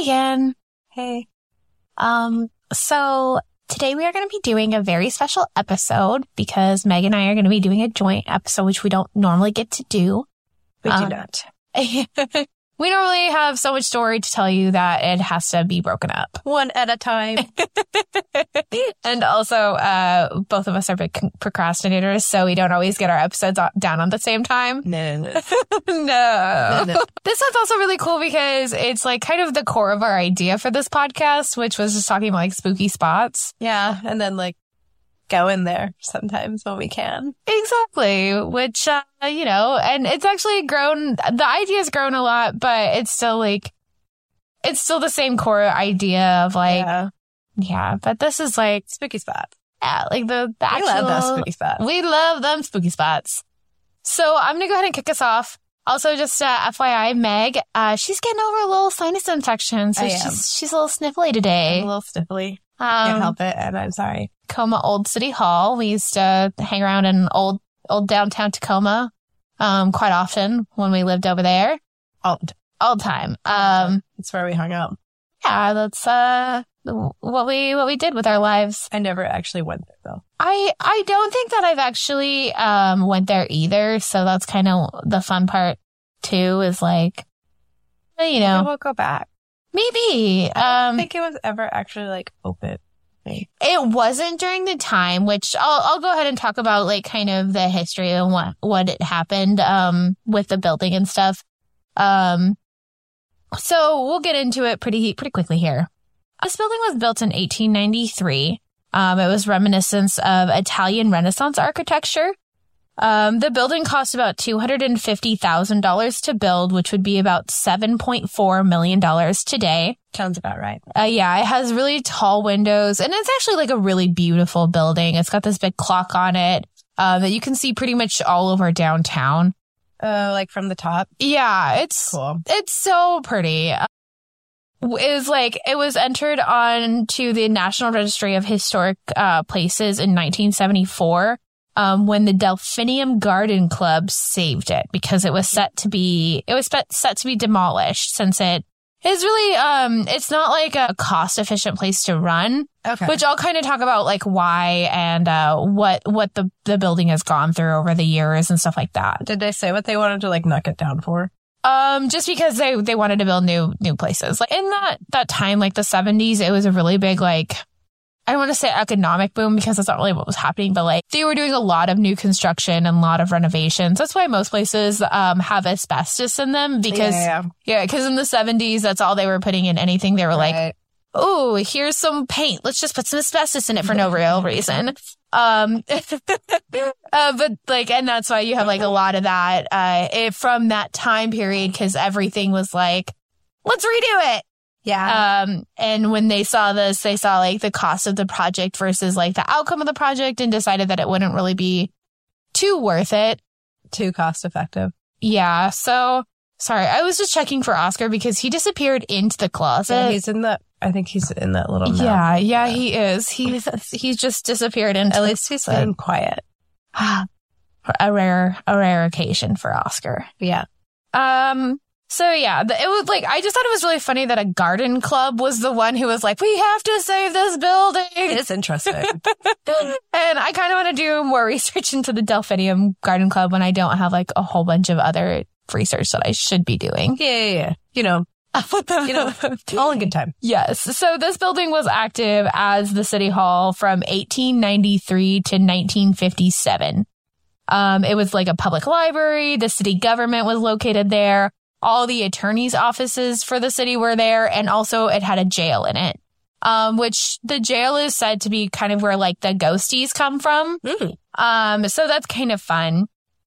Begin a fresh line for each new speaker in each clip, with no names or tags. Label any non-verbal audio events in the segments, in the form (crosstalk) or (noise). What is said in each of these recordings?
again.
Hey.
Um, so today we are going to be doing a very special episode because Meg and I are going to be doing a joint episode, which we don't normally get to do.
We
Um,
do not. (laughs)
we normally have so much story to tell you that it has to be broken up. (laughs)
One at a time. (laughs)
and also, uh, both of us are big procrastinators, so we don't always get our episodes down on the same time.
no, no, no. (laughs)
no.
No, no.
This one's also really cool because it's like kind of the core of our idea for this podcast, which was just talking about like spooky spots.
Yeah. And then like go in there sometimes when we can.
Exactly. Which, uh, you know, and it's actually grown, the idea's grown a lot, but it's still like, it's still the same core idea of like, yeah,
yeah.
but this is like,
Spooky spot.
yeah, like the, the actual,
love that spooky spots.
We love them spooky spots. So I'm going to go ahead and kick us off. Also, just uh, FYI, Meg, uh, she's getting over a little sinus infection, so she's she's a little sniffly
I'm
today.
a little sniffly. Can't
Um,
help it. And I'm sorry.
Tacoma Old City Hall. We used to hang around in old old downtown Tacoma um, quite often when we lived over there. All the time. Um,
that's where we hung out.
yeah, that's uh, what we what we did with our lives.
I never actually went there though.
I I don't think that I've actually um went there either. So that's kind of the fun part too. Is like, you
Maybe
know,
we'll go back.
maybe
I
um
think it was ever actually like open.
It wasn't during the time, which I'll I'll go ahead and talk about like kind of the history and what what it happened um with the building and stuff. Um, so we'll get into it pretty pretty quickly here. This building was built in 1893. Um, it was reminiscent of Italian Renaissance architecture. Um, the building cost about $250,000 to build, which would be about $7.4 million today.
Sounds about right.
Uh, yeah, it has really tall windows and it's actually like a really beautiful building. It's got this big clock on it, um, that you can see pretty much all over downtown.
Oh, like from the top.
Yeah, it's,
Cool.
it's so pretty. Uh, It was like, it was entered on to the National Registry of Historic, uh, Places in 1974. Um, when the Delphinium Garden Club saved it because it was set to be, it was set set to be demolished since it is really, um, it's not like a cost efficient place to run,
Okay.
which I'll kind of talk about like why and, uh, what, what the, the building has gone through over the years and stuff like that.
Did they say what they wanted to like knock it down for?
Um, just because they, they wanted to build new, new places. Like in that, that time, like the seventies, it was a really big, like, I don't want to say economic boom because that's not really what was happening, but like they were doing a lot of new construction and a lot of renovations. That's why most places, um, have asbestos in them because,
yeah,
yeah, because in the seventies, that's all they were putting in anything. They were like, oh, here's some paint. Let's just put some asbestos in it for no real reason. Um, (laughs) uh, but like, and that's why you have like a lot of that, uh, it, from that time period, cause everything was like, let's redo it.
Yeah.
Um, and when they saw this, they saw like the cost of the project versus like the outcome of the project and decided that it wouldn't really be too worth it.
Too cost effective.
Yeah. So sorry. I was just checking for Oscar because he disappeared into the closet.
So he's in the. I think he's in that little.
Yeah, yeah, he is. He's he's just disappeared into
At least he's been quiet. (sighs)
a rare a rare occasion for Oscar.
Yeah.
Um. So yeah, it was like I just thought it was really funny that a garden club was the one who was like, "We have to save this building,"
It is interesting. (laughs)
and I kind of want to do more research into the Delphinium Garden Club when I don't have like a whole bunch of other research that I should be doing.
yeah, yeah, yeah. You know, you know, (laughs) all in good time.
Yes. So this building was active as the city hall from 1893 to 1957. Um, it was like a public library. The city government was located there. All the attorney's offices for the city were there. And also it had a jail in it. Um, which the jail is said to be kind of where like the ghosties come from. Um, so that's kind of fun.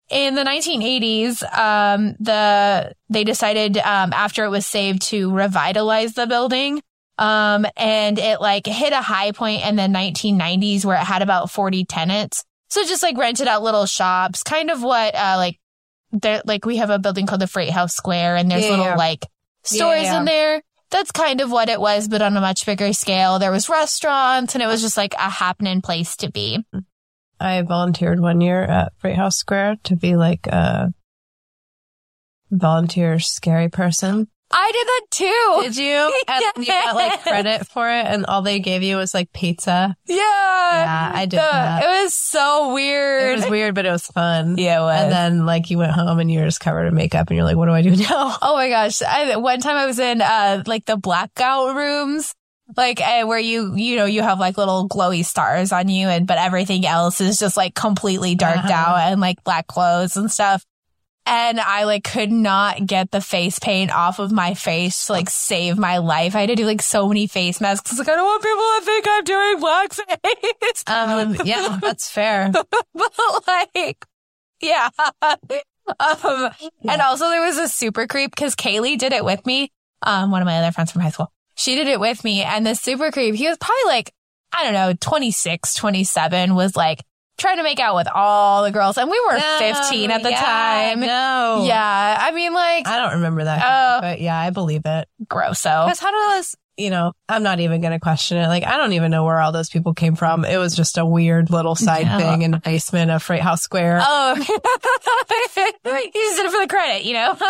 In the 1980s, um, the they decided um, after it was saved to revitalize the building. Um, and it like hit a high point in the 1990s where it had about 40 tenants. So just like rented out little shops, kind of what uh like there like we have a building called the Freight House Square and there's
Yeah,
little
yeah.
like stores
Yeah.
in there. That's kind of what it was, but on a much bigger scale. There was restaurants and it was just like a happening place to be.
I volunteered one year at Freight House Square to be like a volunteer scary person.
I did that too.
Did you? (laughs) And you got like credit for it, and all they gave you was like pizza.
Yeah.
Yeah, I did
The-
that.
It was so weird.
It was weird, but it was fun.
Yeah, it was.
And then like you went home and you were just covered in makeup, and you're like, "What do I do now?" (laughs)
Oh my gosh. I, one time I was in, uh, like the blackout rooms, like, uh, where you, you know, you have like little glowy stars on you and, but everything else is just like completely darked
Uh-huh.
out and like black clothes and stuff. And I like could not get the face paint off of my face to like save my life. I had to do like so many face masks. Like, I don't want people to think I'm doing blackface.
Um, (laughs) yeah, that's fair. (laughs)
but like, yeah. (laughs) Um, and also there was a super creep because Kaylee did it with me. Um, one of my other friends from high school. She did it with me and the super creep, he was probably like, I don't know, 26, 27 was like trying to make out with all the girls. And we were 15 at the
yeah,
time.
No.
Yeah. I mean, like,
I don't remember that.
Oh.
but yeah, I believe it.
grosso.
Because how does, you know, I'm not even going to question it. Like, I don't even know where all those people came from. It was just a weird little side
Yeah.
thing in the basement of Freight House Square.
Oh, (laughs) (laughs) he just did it for the credit, you know? (laughs)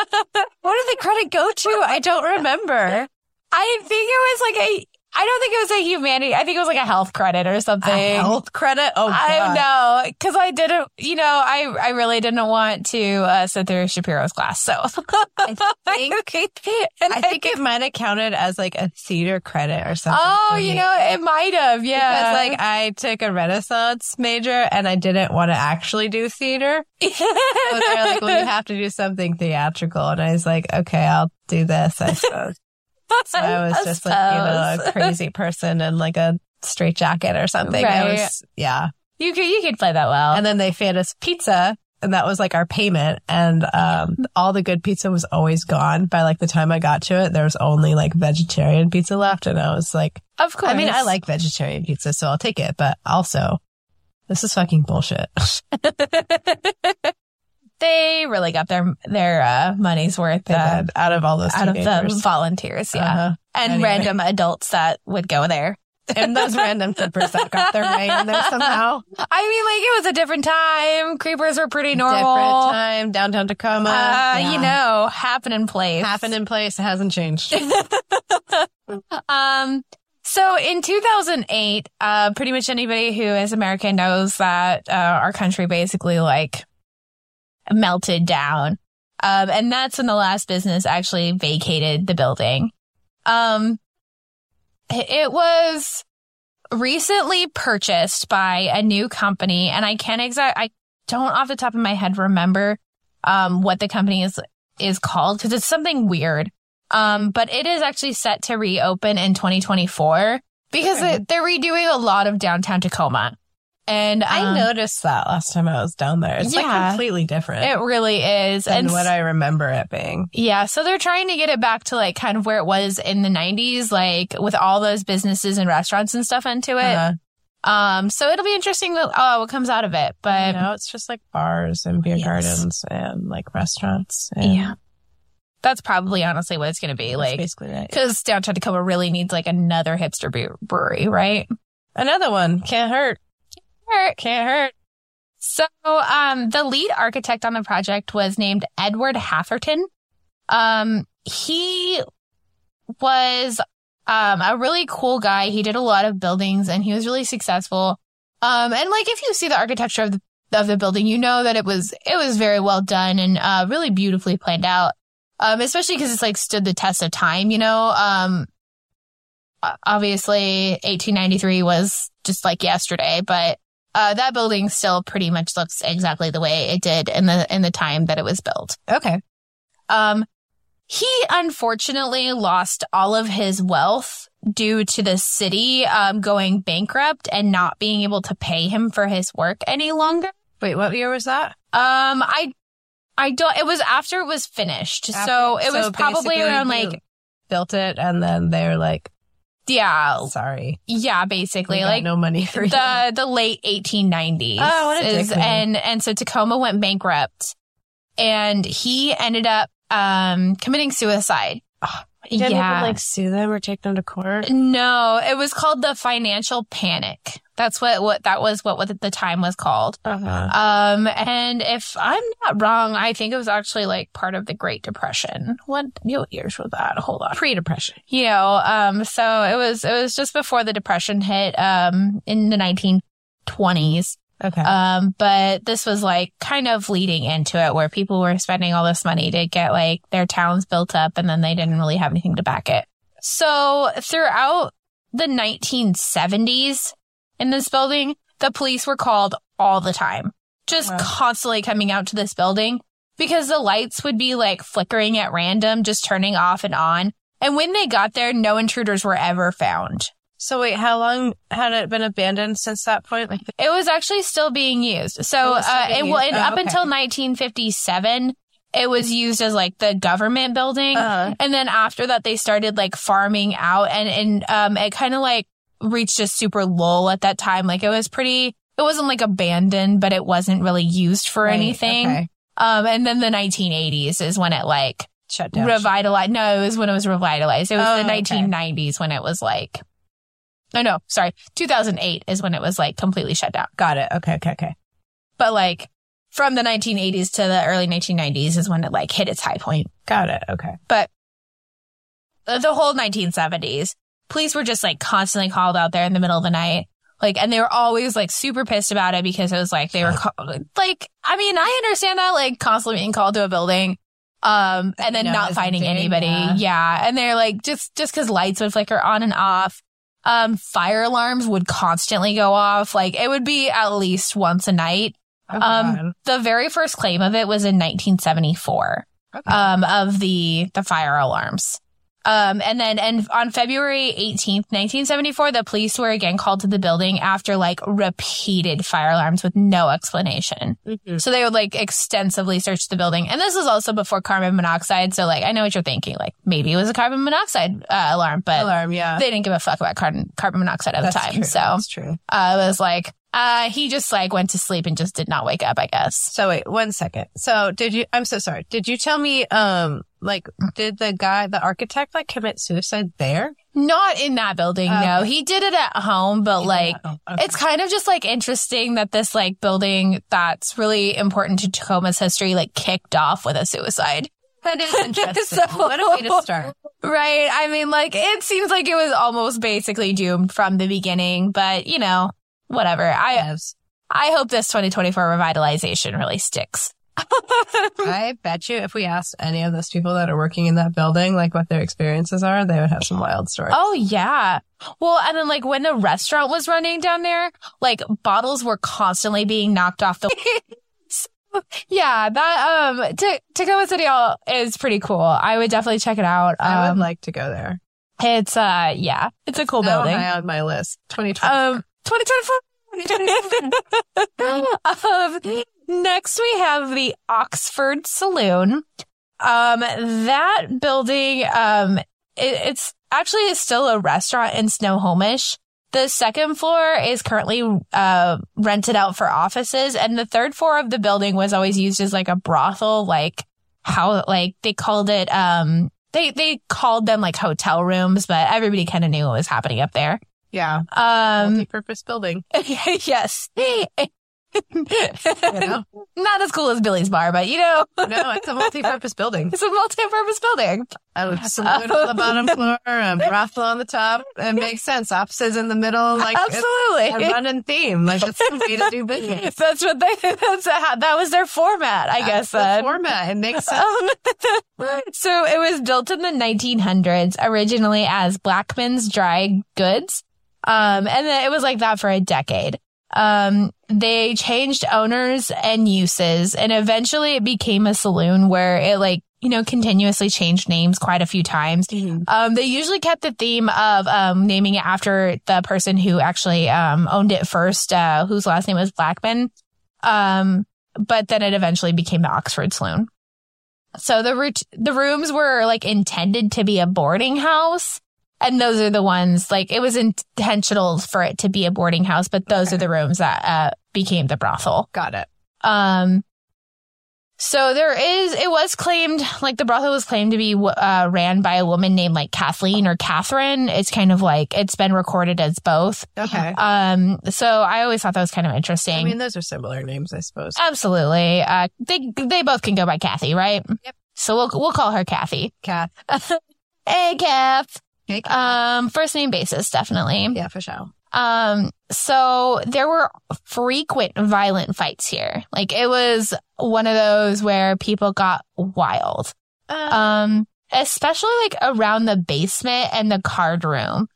What did the credit go to? I don't remember.
I think it was like a, I don't think it was a humanity. I think it was like a health credit or something.
A health credit? Oh,
I
God.
know because I didn't, you know, I I really didn't want to uh, sit through Shapiro's class. So
I think, (laughs)
And
I think it might have counted as like a theater credit or something.
oh, you know, it might have, yeah.
Because like I took a Renaissance major and I didn't want to actually do theater. (laughs) So they're like, well, you have to do something theatrical. And I was like, okay, I'll do this, I (laughs) suppose. So I (laughs) was just like, you know, a crazy person in like a straight jacket or something. I
Right.
was, yeah.
you could you could play that well.
And then they fed us pizza and that was like our payment. And, um, all the good pizza was always gone by like the time I got to it. There was only like vegetarian pizza left. And I was like,
of course,
I mean, I like vegetarian pizza, so I'll take it, but also this is fucking bullshit. (laughs)
they really got their their uh, money's worth uh,
out of all those
out of the volunteers, yeah,
Uh-huh.
and
Anyway.
random adults that would go there.
and those random flippers that got their way in there somehow. (laughs)
I mean, like it was a different time. Creepers were pretty normal.
Different time, downtown Tacoma.
Uh,
Yeah.
You know, happening place.
Happened in place. It hasn't changed. (laughs)
Um, so in 2008, uh, pretty much anybody who is American knows that, uh, our country basically like melted down. Um, and that's when the last business actually vacated the building. Um, it was recently purchased by a new company and I can't exact, I don't off the top of my head remember, um, what the company is, is called because it's something weird. Um, but it is actually set to reopen in 2024 because
Okay.
they're redoing a lot of downtown Tacoma. And
I
um,
noticed that last time I was down there. It's
Yeah.
like completely different
it really is. and
what I remember it being.
Yeah, so they're trying to get it back to like kind of where it was in the 90s, like with all those businesses and restaurants and stuff into it.
Uh,
Um, so it'll be interesting uh, what comes out of it. But
you know, it's just like bars and beer
Yes.
gardens and like restaurants. And
yeah, that's probably honestly what it's going to be
that's
like.
basically right.
Because downtown Tacoma really needs like another hipster brewery, right?
Another one can't hurt. Can't hurt.
So, um, the lead architect on the project was named Edward Hatherton. Um, he was, um, a really cool guy. He did a lot of buildings and he was really successful. Um, and like if you see the architecture of the, of the building, you know that it was, it was very well done and, uh, really beautifully planned out. Um, especially because it's like stood the test of time, you know, um, obviously 1893 was just like yesterday, but uh, that building still pretty much looks exactly the way it did in the in the time that it was built.
Okay.
Um, he unfortunately lost all of his wealth due to the city um, going bankrupt and not being able to pay him for his work any longer.
Wait, what year was that?
Um, I I don't. It was after it was finished, so it was probably around like
built it and then they're like,
yeah,
sorry,
yeah, basically like
no money for you.
the the late 1890s.
Oh, what a
is,
dick
and and so Tacoma went bankrupt, and he ended up um committing suicide.
Oh, didn't
yeah.
like sue them or take them to court.
no, it was called the financial panic That's what, what that was what, what the time was called.
Uh-huh.
Um, and if I'm not wrong, I think it was actually like part of the Great Depression. What, what years was that? Hold on.
Pre-depression.
You know, um, so it was, it was just before the Depression hit, um, in the 1920s.
Okay.
Um, but this was like kind of leading into it where people were spending all this money to get like their towns built up and then they didn't really have anything to back it. So throughout the 1970s in this building, the police were called all the time, just
Wow.
constantly coming out to this building because the lights would be like flickering at random, just turning off and on. And when they got there, no intruders were ever found.
so wait, how long had it been abandoned since that point? Like,
It was actually still being used. So,
It
uh,
being
it,
used. Oh,
up
okay.
until 1957, it was used as like the government building.
uh,
And then after that, they started like farming out and, and, um, it kind of like reached a super lull at that time. Like it was pretty, it wasn't like abandoned, but it wasn't really used for
right,
anything.
okay.
Um, and then the 1980s is when it like
Shut down.
revitalized. No, it was when it was revitalized. It was
Oh,
the
okay.
1990s when it was like, no, no, sorry. 2008 is when it was like completely shut down.
Got it. Okay. Okay. Okay.
But like from the 1980s to the early 1990s is when it like hit its high point.
Got it. Okay.
But the whole 1970s, police were just like constantly called out there in the middle of the night. Like, and they were always like super pissed about it because it was like they were ca- like, I mean, I understand that like constantly being called to a building, um, and then
No,
not finding
big,
anybody.
yeah.
Yeah. And they're like, just, just cause lights would flicker on and off. Um, fire alarms would constantly go off. Like it would be at least once a night.
Oh,
Um,
God.
The very first claim of it was in 1974
Okay.
um, of the the fire alarms. Um, and then and on February 18th, 1974, the police were again called to the building after like repeated fire alarms with no explanation.
Mhm.
So they would like extensively search the building. And this was also before carbon monoxide. So like, I know what you're thinking. Like maybe it was a carbon monoxide uh, alarm, but
Alarm. Yeah.
they didn't give a fuck about carbon, carbon monoxide at
That's
the time.
true.
So
That's true.
uh, it was like, uh, he just like went to sleep and just did not wake up, I guess.
So wait, one second. So did you, I'm so sorry. Did you tell me, um, like, did the guy, the architect, like commit suicide there?
Not in that building,
Okay.
no. He did it at home, but like,
Oh, okay.
it's kind of just like interesting that this like building that's really important to Tacoma's history like kicked off with a suicide. (laughs)
that is interesting.
So-
what a way to start.
Right. I mean, like, it seems like it was almost basically doomed from the beginning, but you know, whatever. I,
Yes.
I hope this 2024 revitalization really sticks.
I bet you if we asked any of those people that are working in that building, like what their experiences are, they would have some wild stories.
Oh yeah. Well, and then like when the restaurant was running down there, like bottles were constantly being knocked off the. So, (laughs) yeah, that um, T- Tacoma City Hall is pretty cool. I would definitely check it out.
I would
Um,
like to go there.
it's uh, yeah, it's a cool
Now
building.
high on my list. 2020.
Um, 2024. (laughs) um, next we have the Oxford Saloon. Um, that building, um, it, it's actually is still a restaurant in Snohomish. The second floor is currently, uh, rented out for offices and the third floor of the building was always used as like a brothel, like how, like they called it, um, they, they called them like hotel rooms, but everybody kind of knew what was happening up there.
yeah.
Um,
Multi-purpose building. (laughs)
yes. (laughs)
You know? (laughs)
Not as cool as Billy's Bar, but you know,
no, it's a multi-purpose building. (laughs)
it's a multi-purpose building.
A saloon on the bottom (laughs) floor, a brothel on the top. It makes sense. Offices in the middle, like
Absolutely.
a running theme. Like it's the way to do business.
That's what they, that's how, that was their format, I guess.
That's
then.
the format. It makes sense.
Um, so it was built in the 1900s, originally as Blackman's Dry Goods. Um, and then it was like that for a decade. Um, they changed owners and uses and eventually it became a saloon where it like, you know, continuously changed names quite a few times. Um, they usually kept the theme of, um, naming it after the person who actually, um, owned it first, uh, whose last name was Blackman. Um, but then it eventually became the Oxford Saloon. So the root, the rooms were like intended to be a boarding house. And those are the ones like it was intentional for it to be a boarding house, but those
Okay.
are the rooms that, uh, became the brothel.
Got it.
Um, So there is, it was claimed, like the brothel was claimed to be uh, ran by a woman named like Kathleen or Catherine. It's kind of like, it's been recorded as both.
Okay.
Um, so I always thought that was kind of interesting.
I mean, those are similar names, I suppose.
Absolutely. Uh, they, they both can go by Kathy, right?
Yep.
So we'll, we'll call her Kathy.
Kath. (laughs)
hey, Kath. Um, first name basis, definitely.
yeah, for sure.
Um, so there were frequent violent fights here. Like it was one of those where people got wild.
Uh,
Um, especially like around the basement and the card room.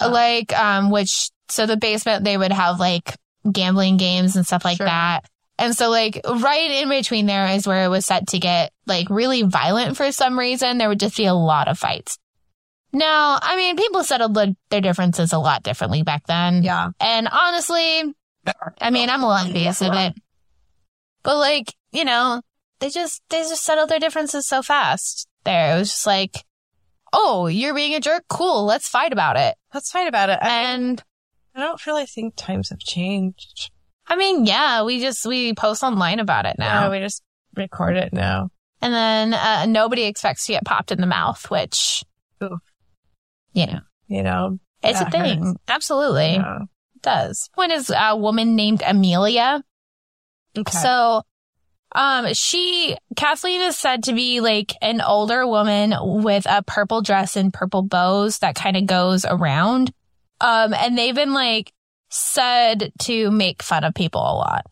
Oh.
Like, um, which, so the basement, they would have like gambling games and stuff like
Sure.
that. And so like right in between there is where it was set to get like really violent for some reason. There would just be a lot of fights. Now, I mean, people settled their differences a lot differently back then.
yeah.
And honestly, I mean, I'm a lot envious of it. But like, you know, they just, they just settled their differences so fast there. It was just like, oh, you're being a jerk. Cool. Let's fight about it.
Let's fight about it. I,
And
I don't really think times have changed.
I mean, yeah, we just, we post online about it now.
No, we just record it now.
and then, uh, nobody expects to get popped in the mouth, which. You know,
You know,
it's a thing.
hurts.
Absolutely.
Yeah.
It does. One is a woman named Amelia.
Okay.
So, um, she, Kathleen is said to be like an older woman with a purple dress and purple bows that kind of goes around. Um, and they've been like said to make fun of people a lot.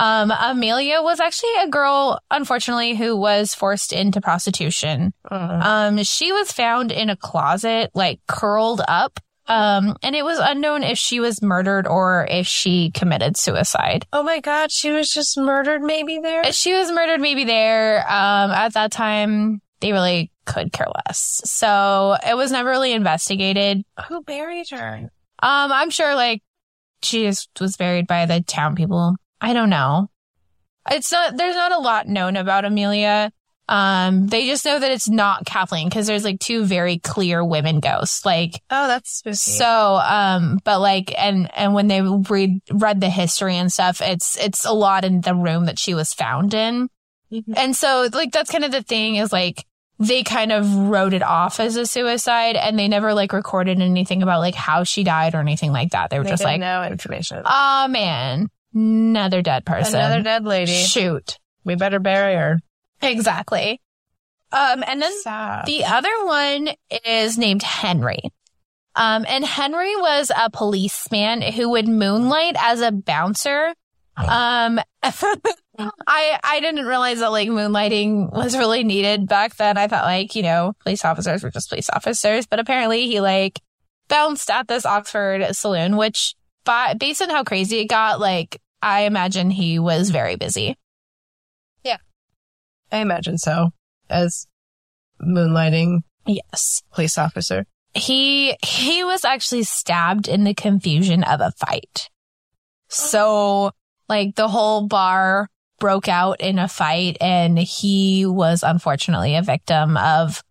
Um, Amelia was actually a girl, unfortunately, who was forced into prostitution.
Uh,
Um, she was found in a closet, like curled up. Um, and it was unknown if she was murdered or if she committed suicide.
oh my God, she was just murdered maybe there?
She was murdered maybe there. Um, at that time, they really could care less. So it was never really investigated.
Who buried her?
Um, I'm sure like she just was buried by the town people. I don't know. It's not, there's not a lot known about Amelia. Um, they just know that it's not Kathleen because there's like two very clear women ghosts. Like,
Oh, that's spooky.
so, um, but like, and, and when they read, read the history and stuff, it's, it's a lot in the room that she was found in.
Mhm.
And so, like, that's kind of the thing is like, they kind of wrote it off as a suicide and they never like recorded anything about like how she died or anything like that. They were
They
just like,
no information.
oh man, another dead person.
Another dead lady.
Shoot.
We better bury her.
Exactly. Um, and then
Sad.
the other one is named Henry. Um, and Henry was a policeman who would moonlight as a bouncer. Um, (laughs) I, I didn't realize that like moonlighting was really needed back then. I thought like, you know, police officers were just police officers, but apparently he like bounced at this Oxford saloon, which by, based on how crazy it got, like I imagine he was very busy. Yeah.
I imagine so. As moonlighting
Yes.
police officer.
he he was actually stabbed in the confusion of a fight. So like the whole bar broke out in a fight and he was unfortunately a victim of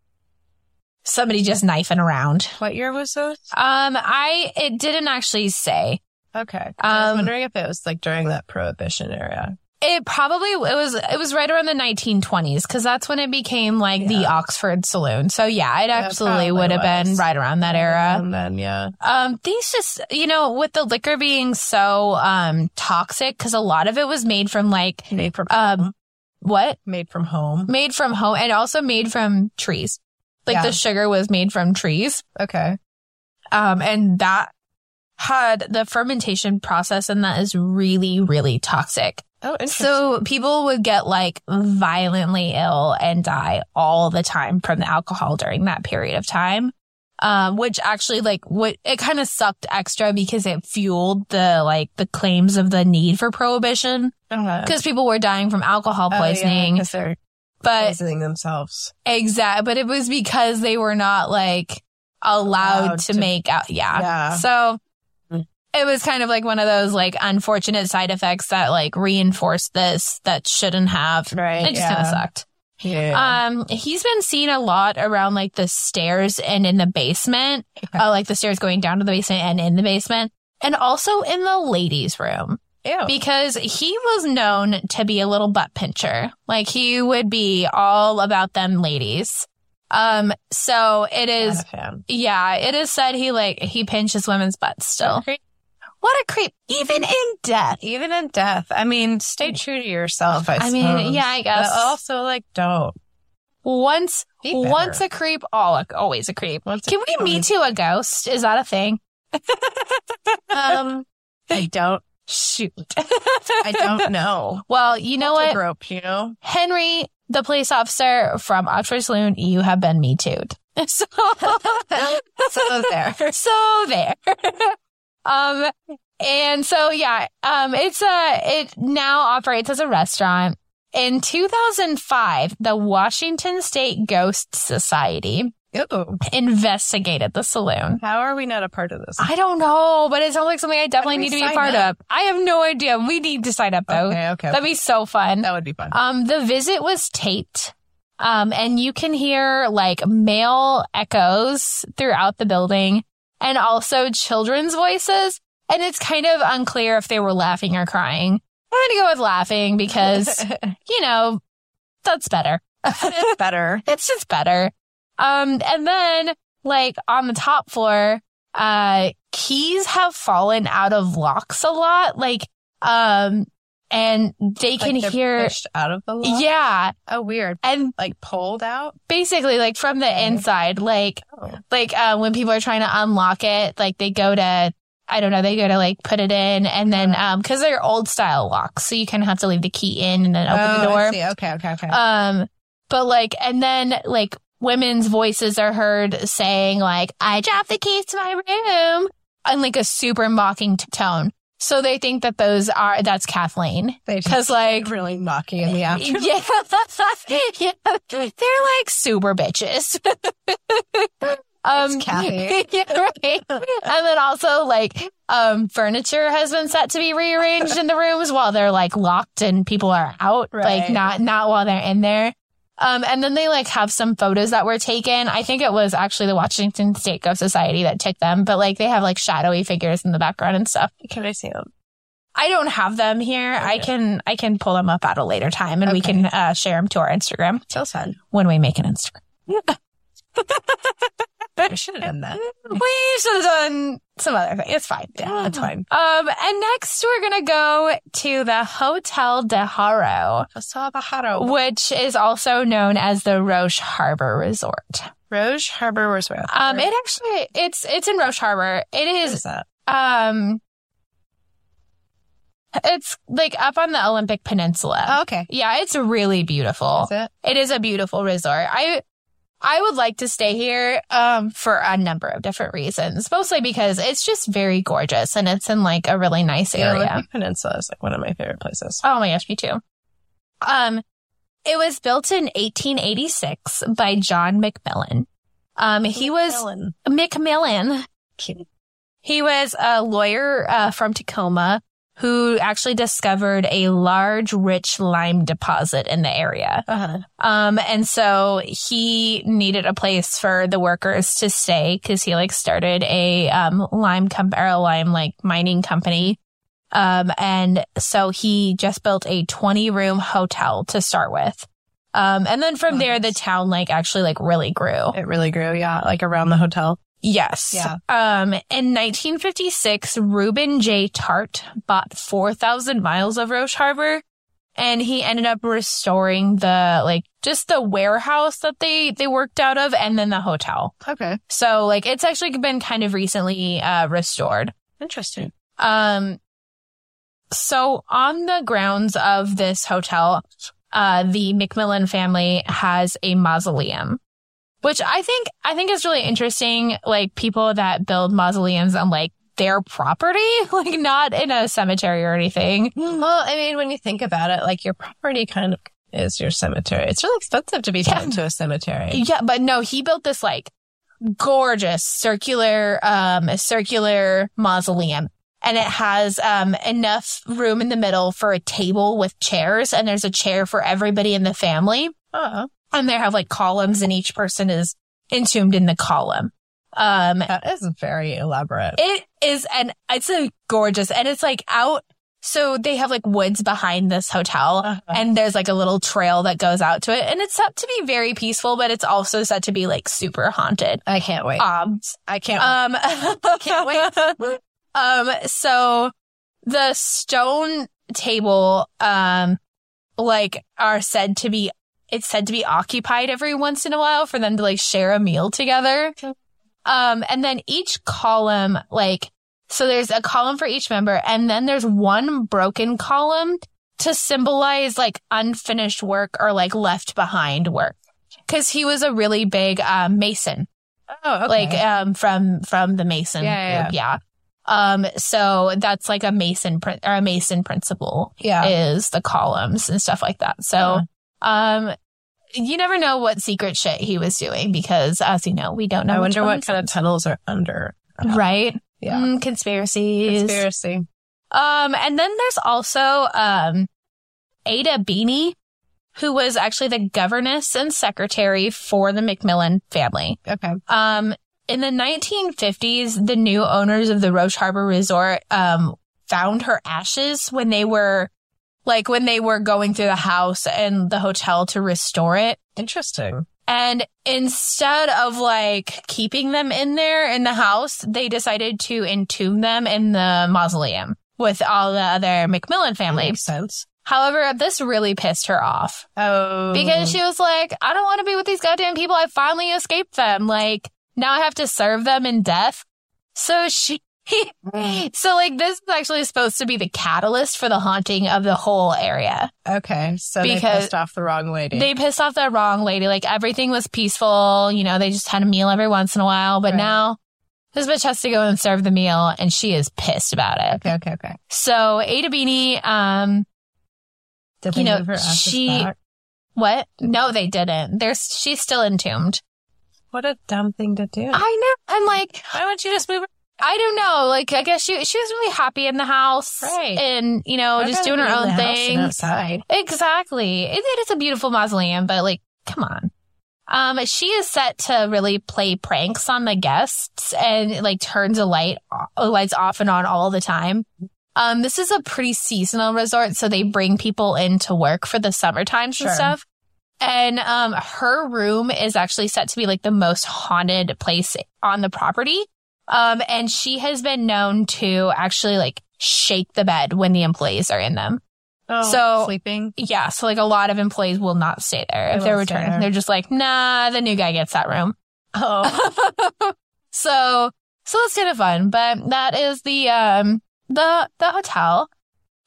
somebody just knifing around.
What year was this?
Um I it didn't actually say.
Okay. I was
Um,
wondering if it was like during that prohibition era.
It probably it was it was right around the 1920s cuz that's when it became like the Oxford saloon. So yeah, it absolutely
probably
would have been right around that era.
And then, yeah.
Um, these just, you know, with the liquor being so, um, toxic, cause a lot of it was made from like,
Made from,
um, what?
made from home.
Made from home and also made from trees. Like
Yeah.
the sugar was made from trees.
Okay.
Um, and that had the fermentation process and that is really, really toxic.
Oh, interesting.
So people would get like violently ill and die all the time from the alcohol during that period of time. Um, which actually like what it kind of sucked extra because it fueled the like the claims of the need for prohibition because people were dying from alcohol poisoning.
because they're
but
themselves.
exact, but it was because they were not like allowed,
Allowed
to,
to-
make out. Yeah.
Yeah.
So
Mm.
it was kind of like one of those like unfortunate side effects that like reinforced this that shouldn't have.
Right.
It just
yeah.
kind of sucked.
Yeah.
Um, he's been seen a lot around like the stairs and in the basement,
Okay.
uh, like the stairs going down to the basement and in the basement, and also in the ladies' room.
Ew.
because he was known to be a little butt pincher. Like he would be all about them ladies. Um, so it is,
a
yeah, it is said he like, he pinches women's butts still. What a creep. Even in death.
Even in death. I mean, stay true to yourself. I,
I mean, yeah, I guess.
But also, like, don't.
Once,
Be
once a creep, all always a creep.
Once a
Can we
creep,
meet to a ghost? Is that a thing? (laughs)
Um, I don't.
Shoot.
I don't (laughs) know.
well, you know what?
Grope, you know.
Henry, the police officer from Oxford Saloon, you have been me too. (laughs) So, (laughs)
So there.
so there. um, and so yeah, um, it's a, it now operates as a restaurant. In 2005, the Washington State Ghost Society Investigated the saloon.
How are we not a part of this?
I don't know, but it sounds like something I definitely need to be a part
up?
of. I have no idea. We need to sign up though.
Okay, okay.
That'd be so fun.
that would be fun.
Um, the visit was taped. Um, and you can hear like male echoes throughout the building and also children's voices. And it's kind of unclear if they were laughing or crying. I'm going to go with laughing because, (laughs) you know, that's better.
it's better. (laughs)
It's just better. Um, and then like on the top floor, uh, keys have fallen out of locks a lot. Like, um, and they can
Like they're
hear,
pushed out of the lock.
yeah.
Oh, weird.
And
Like pulled out.
basically like from the
Okay.
inside, like,
Oh.
like, uh, when people are trying to unlock it, like they go to, I don't know, they go to like put it in and then, um, cause they're old style locks. So you kind of have to leave the key in and then open
oh,
the door.
I see. Okay, okay, okay.
Um, but like, and then like women's voices are heard saying like, I dropped the keys to my room in like a super mocking t- tone. So they think that those are, that's Kathleen.
they just
Cause like,
really mocking in the afternoon. (laughs)
yeah, yeah, they're like super bitches. (laughs) um,
Kathy. (laughs)
yeah, right. And then also like, um, furniture has been set to be rearranged in the rooms while they're like locked and people are out, like not, not while they're in there. Um, and then they like have some photos that were taken. I think it was actually the Washington State Ghost Society that took them, but like they have like shadowy figures in the background and stuff.
Can I see them?
I don't have them here. I can I can pull them up at a later time and we can uh, share them to our Instagram
Sounds fun.
when we make an Instagram. (laughs)
I should have done that. (laughs)
We should have done some other thing. It's fine.
Yeah, that's fine.
Um, and next we're gonna go to the Hotel de Haro,
saw the Haro.
which is also known as the Roche Harbor Resort.
Roche Harbor Resort.
Um, it actually it's it's in Roche Harbor. It is
is that?
um, it's like up on the Olympic Peninsula.
Oh, okay.
Yeah, it's really beautiful.
Is it?
It is a beautiful resort. I I would like to stay here um for a number of different reasons. Mostly because it's just very gorgeous and it's in like a really nice
Yeah,
area.
Olympic Peninsula is like one of my favorite places.
Oh my gosh, me too. Um it was built in 1886 by John McMillin. Um he was
McMillin.
He was a lawyer uh, from Tacoma who actually discovered a large rich lime deposit in the area.
Uh-huh.
Um, and so he needed a place for the workers to stay because he like started a um lime com- or a lime like mining company. Um, and so he just built a 20 room hotel to start with. Um, and then from there, the town like actually like really grew.
It really grew, yeah, like around the hotel.
Yes.
Yeah.
Um, in 1956, Reuben J. Tarte bought 4,000 miles of Roche Harbor and he ended up restoring the, like, just the warehouse that they, they worked out of and then the hotel.
Okay.
So, like, it's actually been kind of recently, uh, restored.
Interesting.
Um, so on the grounds of this hotel, uh, the McMillin family has a mausoleum, which I think, I think is really interesting. Like people that build mausoleums on like their property, (laughs) like not in a cemetery or anything.
Well, I mean, when you think about it, like your property kind of is your cemetery. It's really expensive to be
Yeah.
turned to a cemetery.
Yeah, but no, he built this like gorgeous circular, um, circular mausoleum. And it has, um, enough room in the middle for a table with chairs. And there's a chair for everybody in the family.
Oh,
And they have like columns and each person is entombed in the column. Um,
that is very elaborate.
it is, and it's a gorgeous, and it's like out so they have like woods behind this hotel
Uh-huh.
and there's like a little trail that goes out to it and it's set to be very peaceful, but it's also set to be like super haunted.
I can't wait.
Um,
I can't.
um, (laughs)
Can't wait. (laughs)
um, so the stone table, um, like are said to be, it's said to be occupied every once in a while for them to like share a meal together. Um, and then each column, like, so there's a column for each member and then there's one broken column to symbolize like unfinished work or like left behind work. Cause he was a really big, um, mason
oh, okay.
like um from from the mason
Yeah, yeah,
group yeah um so that's like a mason prin- or a mason principle
yeah.
is the columns and stuff like that so um you never know what secret shit he was doing because as you know we don't know
I wonder what kind of tunnels are under.
right
Yeah.
Mm, conspiracies
Conspiracy.
um and then there's also um ada beanie who was actually the governess and secretary for the mcmillin family
Okay.
Um, in the 1950s, the new owners of the Roche Harbor Resort, um, found her ashes when they were, like, when they were going through the house and the hotel to restore it.
Interesting.
And instead of like keeping them in there in the house, they decided to entomb them in the mausoleum with all the other McMillin family.
Makes sense.
However, this really pissed her off
Oh.
because she was like, I don't want to be with these goddamn people. I finally escaped them. Like, now I have to serve them in death. So she, (laughs) so like, this is actually supposed to be the catalyst for the haunting of the whole area.
Okay. So they pissed off the wrong lady.
They pissed off the wrong lady. Like, everything was peaceful. You know, they just had a meal every once in a while. But
Right.
now this bitch has to go and serve the meal and she is pissed about it.
okay. Okay. Okay.
So Ada Beanie, um,
Did
You know,
move her
she-
back?
what? No, they didn't. There's, she's still entombed.
What a dumb thing to do.
I know. I'm like,
Why wouldn't you just move her?
I don't know. Like, I guess she she was really happy in the house,
Right.
And you know,
I'd
just doing her own
the
thing.
outside.
Exactly. It, it is a beautiful mausoleum, but like, come on. Um, she is set to really play pranks on the guests and like turns a light lights off and on all the time. Um, this is a pretty seasonal resort, so they bring people in to work for the summer times
Sure.
and stuff. And um, her room is actually set to be like the most haunted place on the property. Um, and she has been known to actually like shake the bed when the employees are in them.
Oh,
So-
sleeping.
Yeah, so like a lot of employees will not stay there
They
if they're returning.
there.
They're just like, nah, the new guy gets that room.
Oh, (laughs)
so so that's kind of fun. But that is the um the the hotel.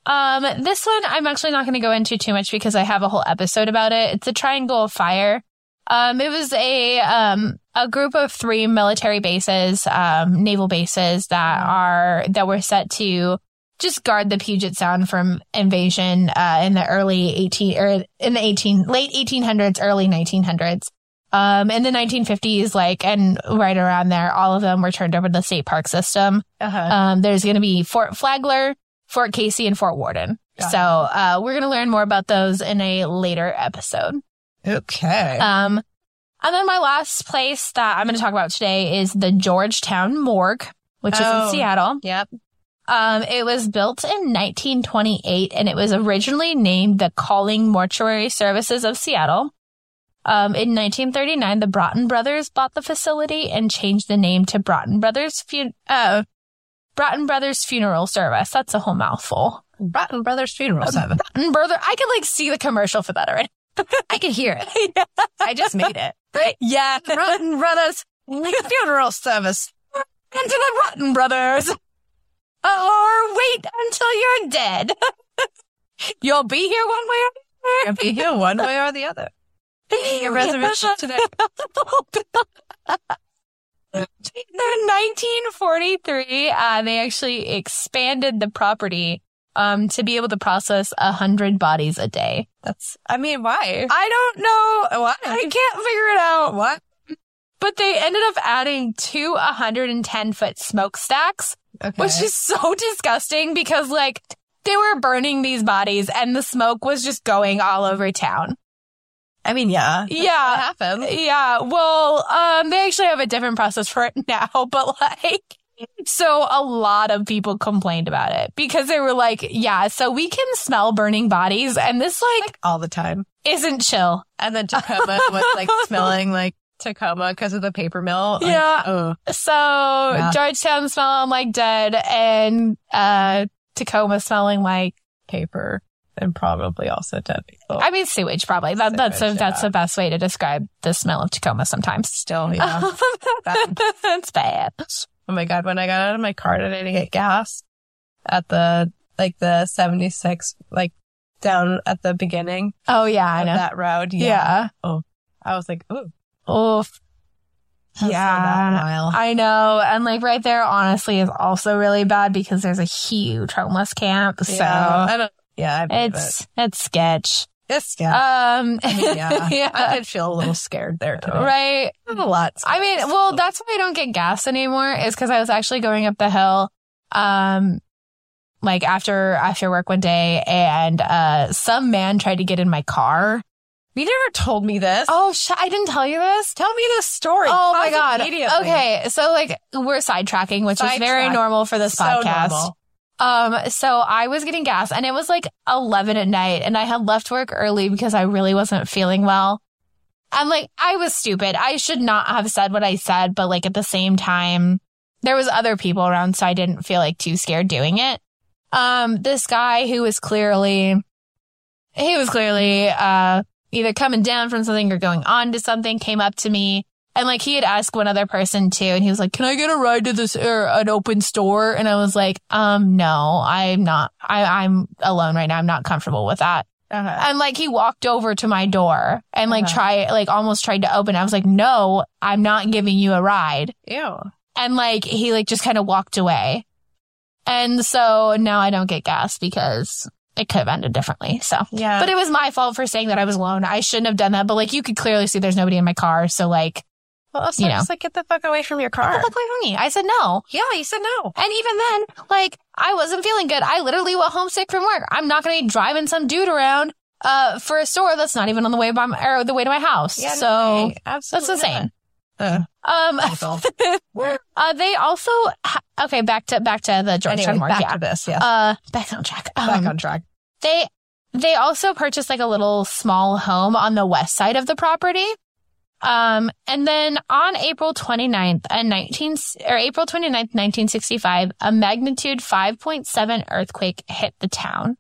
Um this one I'm actually not gonna go into too much because I have a whole episode about it. It's a triangle of fire. Um it was a um a group of three military bases, um, naval bases that are that were set to just guard the Puget Sound from invasion uh, in the early 18 or in the 18 late 1800s, early 1900s. Um, in the 1950s, like, and right around there, all of them were turned over to the state park system.
uh-huh.
Um, there's going to be Fort Flagler, Fort Casey, and Fort Worden.
Got
so, uh, we're going to learn more about those in a later episode.
okay.
Um, and then my last place that I'm going to talk about today is the Georgetown Morgue, which is
Oh.
in Seattle.
yep.
Um, it was built in 1928 and it was originally named the Calling Mortuary Services of Seattle. Um, in 1939, the Broughton brothers bought the facility and changed the name to Broughton Brothers Fun- uh, Broughton Brothers Funeral Service. That's a whole mouthful.
Broughton Brothers Funeral Service.
Broughton Brother, I could like see the commercial for that already.
I can hear it. (laughs) I just made it. Right?
Yeah.
Rotten Brothers Funeral Service.
And to the Rotten Brothers. Or wait until you're dead. (laughs) You'll be here one way or the other.
You'll be here one way or the other. Your reservation (laughs) today.
In 1943, uh, they actually expanded the property um, to be able to process a hundred bodies a day.
That's. I mean, why?
I don't know.
Why?
I can't figure it out.
What?
But they ended up adding two 110 foot smokestacks,
Okay.
which is so disgusting because like they were burning these bodies and the smoke was just going all over town.
I mean, yeah. What
Yeah.
happened?
Yeah. Well, um, they actually have a different process for it (laughs) now, but like, So a lot of people complained about it because they were like, yeah, so we can smell burning bodies and this like
All the time.
isn't chill.
And then Tacoma was like (laughs) smelling like Tacoma because of the paper mill. Like,
Yeah.
Oh,
So Georgetown smelling like dead and uh Tacoma smelling like
paper and probably also dead people.
I mean sewage probably. That, that's a,
Sewage,
that's
yeah.
the best way to describe the smell of Tacoma sometimes.
Still, yeah. (laughs)
That's bad. (laughs)
Oh my god, when I got out of my car today to get gas at the like the 76 like down at the beginning
Oh yeah, I know.
that road.
yeah. Oh.
I was like, ooh.
Oof. Yeah. I know. And like right there, honestly, is also really bad because there's a huge homeless camp. So
yeah, I don't yeah,
it's, it's sketch.
Yeah.
Um,
yeah. (laughs)
yeah.
I did feel a little scared there today.
right.
A lot.
I mean, well, that's why I don't get gas anymore is because I was actually going up the hill, um, like after, after work one day and, uh, some man tried to get in my car.
you never told me this.
Oh, sh- I didn't tell you this?
tell me the story.
Oh my God. Okay. So like we're sidetracking, which is very normal for this
So
podcast.
normal.
Um, so I was getting gas and it was like 11 at night and I had left work early because I really wasn't feeling well. And like, I was stupid. I should not have said what I said, but like at the same time, there was other people around, so I didn't feel like too scared doing it. Um, this guy who was clearly, he was clearly, uh, either coming down from something or going on to something came up to me and like he had asked one other person too, and he was like, "Can I get a ride to this or an open store?" And I was like, "Um, no, I'm not. I, I'm alone right now. I'm not comfortable with that."
Uh-huh.
And like he walked over to my door and like
Uh-huh.
try like almost tried to open. I was like, "No, I'm not giving you a ride."
Ew.
And like he like just kind of walked away. And so now I don't get gas because it could have ended differently. So,
Yeah.
but it was my fault for saying that I was alone. I shouldn't have done that. But like you could clearly see there's nobody in my car. So like,
well, also
you know.
just like get the fuck away from your
Get
car.
the fuck away from me. I said no.
Yeah, you said no.
And even then, like, I wasn't feeling good. I literally went homesick from work. I'm not going to be driving some dude around, uh, for a store that's not even on the way by my, or the way to my house.
Yeah,
so
no way.
that's insane.
not.
Um,
Uh, (laughs)
uh, they also, ha- okay, back to, back to the Georgetown
anyway,
work.
back
yeah.
to this. Yes.
Uh, back on track.
back
Um,
on track.
they, they also purchased like a little small home on the west side of the property. Um, and then on April 29th, a 19, or April 29th, 1965, a magnitude 5.7 earthquake hit the town.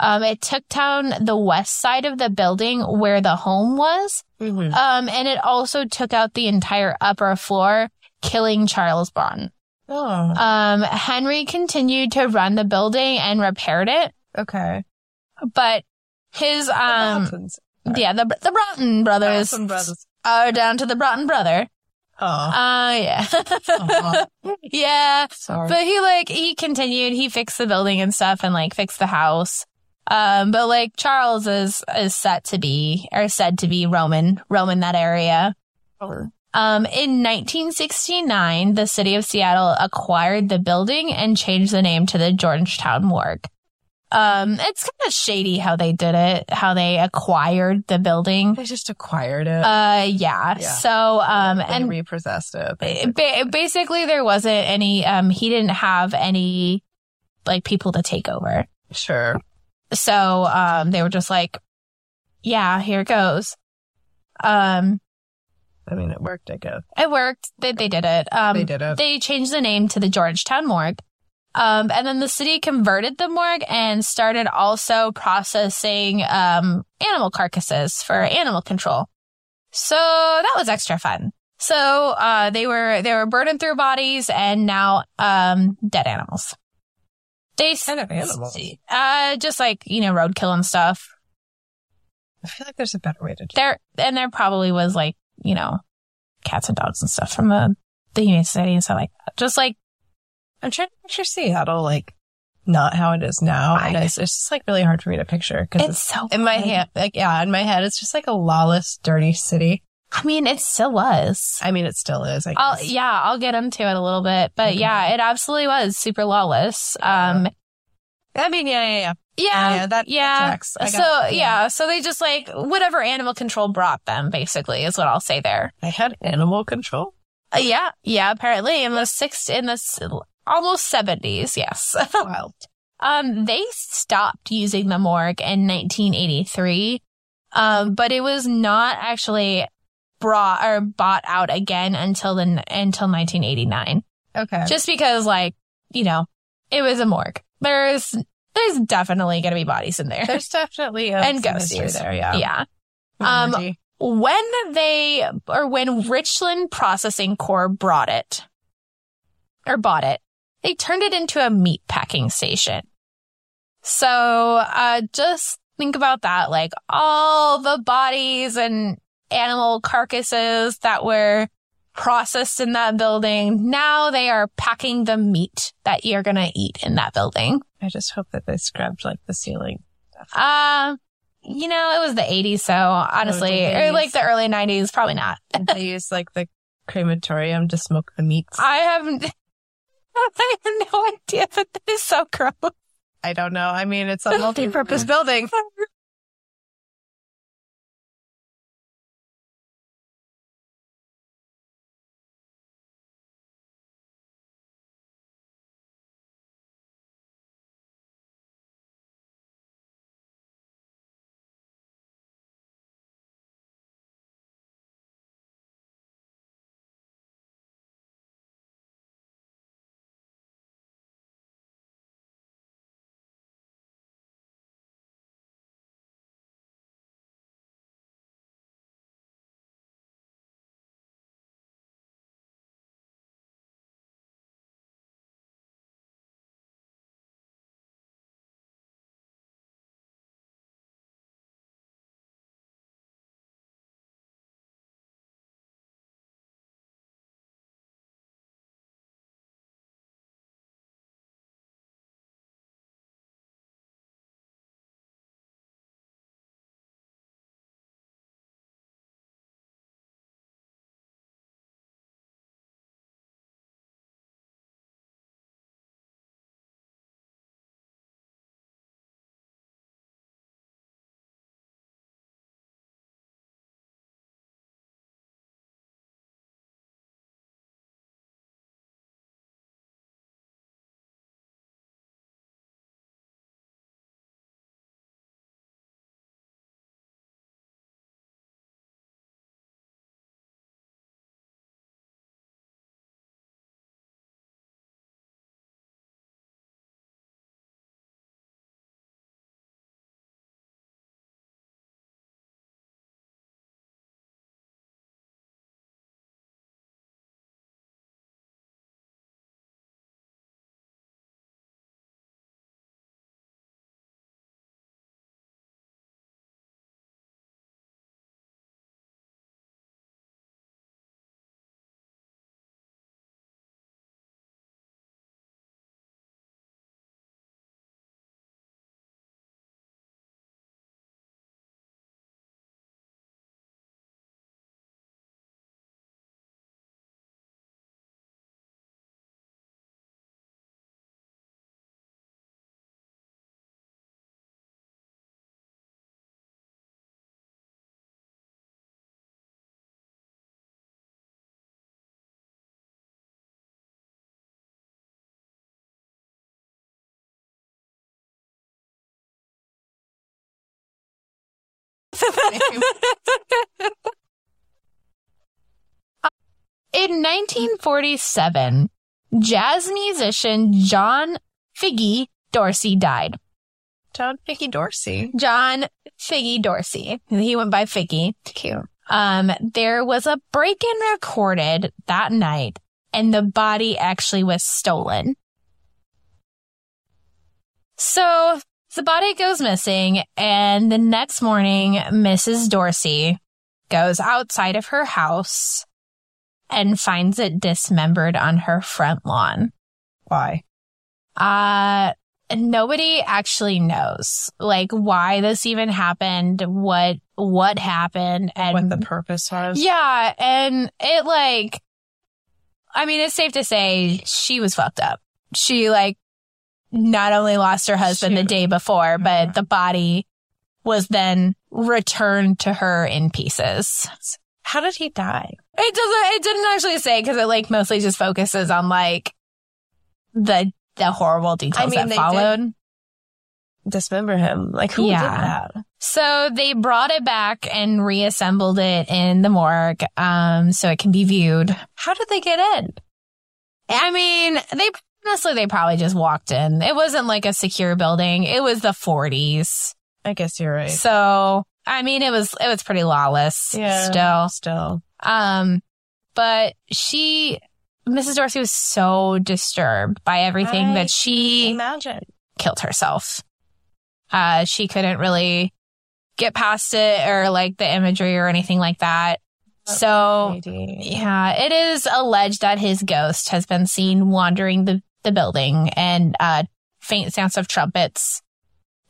Um, it took down the west side of the building where the home was.
Mm-hmm.
Um, and it also took out the entire upper floor, killing Charles Braun.
Oh,
Um, Henry continued to run the building and repaired it,
okay.
but his, um, yeah, the, the Broughton brothers
Mountain brothers.
Are down to the Broughton brother.
Oh,
Uh, yeah.
Aw. (laughs)
yeah.
sorry.
But he like, he continued, he fixed the building and stuff and like fixed the house. Um, but like Charles is, is set to be, or said to be Roman, Roman that area. Um, in 1969, the city of Seattle acquired the building and changed the name to the Georgetown Morgue. Um, it's kind of shady how they did it, how they acquired the building.
They just acquired it.
Uh, yeah.
Yeah.
So, um,
They
and
repossessed it.
ba- basically there wasn't any, um, he didn't have any, like, people to take over.
Sure.
So, um, they were just like, yeah, here it goes. Um,
I mean, it worked, I guess.
it worked. They, they did it. Um,
They did it.
They changed the name to the Georgetown Morgue. Um, and then the city converted the morgue and started also processing, um, animal carcasses for animal control. So that was extra fun. So, uh, they were, they were burning through bodies and now, um, dead animals. They,
kind of animals?
uh, just like, you know, roadkill and stuff.
I feel like there's a better way to do
There, and there probably was like, you know, cats and dogs and stuff from the, the Humane Society and stuff like that. Just like,
I'm trying to picture Seattle like not how it is now, and it's, it's just like really hard for me to picture because
it's so
in my head, like yeah, in my head, it's just like a lawless, dirty city.
I mean, it still was.
I mean, it still is. I
I'll,
guess.
yeah, I'll get into it a little bit, but
Okay.
yeah, it absolutely was super lawless. Um,
I mean, yeah, yeah, yeah.
yeah,
yeah, that- that
yeah.
tracks. I got-
so
yeah.
yeah, so they just like whatever animal control brought them, basically, is what I'll say there.
I had animal control.
Uh, yeah, yeah. Apparently, in the six, in the s- almost seventies, yes. (laughs)
Wild.
um, they stopped using the morgue in 1983, um, but it was not actually brought or bought out again until the until 1989.
Okay.
Just because, like, you know, it was a morgue. There's there's definitely going to be bodies in there.
There's definitely (laughs) a
And
history there. Yeah.
yeah. Um, when they or when Richland Processing Corp brought it or bought it, they turned it into a meat packing station. So uh just think about that like all the bodies and animal carcasses that were processed in that building now they are packing the meat that you're going to eat in that building.
I just hope that they scrubbed like the ceiling.
Uh you know, it was the 80s, so honestly,
the
or like the early 90s, probably not.
They use like the crematorium to smoke the meats. (laughs)
I have, (laughs) I have no idea, but that is so gross.
I don't know. I mean, it's a multi-purpose building. (laughs)
In 1947, jazz musician John Figgy Dorsey died.
John Figgy Dorsey.
John Figgy Dorsey. He went by Figgy.
Cute.
Um, there was a break-in recorded that night and the body actually was stolen. So the body goes missing and the next morning, Mrs. Dorsey goes outside of her house and finds it dismembered on her front lawn.
Why?
Uh, nobody actually knows like why this even happened, what, what happened and
what the purpose was?
yeah, and it like, I mean, it's safe to say she was fucked up. She like not only lost her husband
She-
the day before,
Yeah.
but the body was then returned to her in pieces.
How did he die?
It doesn't. It didn't actually say because it like mostly just focuses on like the the horrible details
mean,
that followed.
Dismember him. Like who
Yeah.
did that?
So they brought it back and reassembled it in the morgue, um, so it can be viewed.
How did they get in?
I mean, they honestly they probably just walked in. It wasn't like a secure building. It was the 40s,
I guess you're right.
so I mean, it was it was pretty lawless.
Yeah.
still.
Still.
Um, but she, Mrs. Dorsey was so disturbed by everything
I
that she
Imagine.
killed herself. Uh, she couldn't really get past it or like the imagery or anything like that. So, yeah, it is alleged that his ghost has been seen wandering the, the building and, uh, faint sounds of trumpets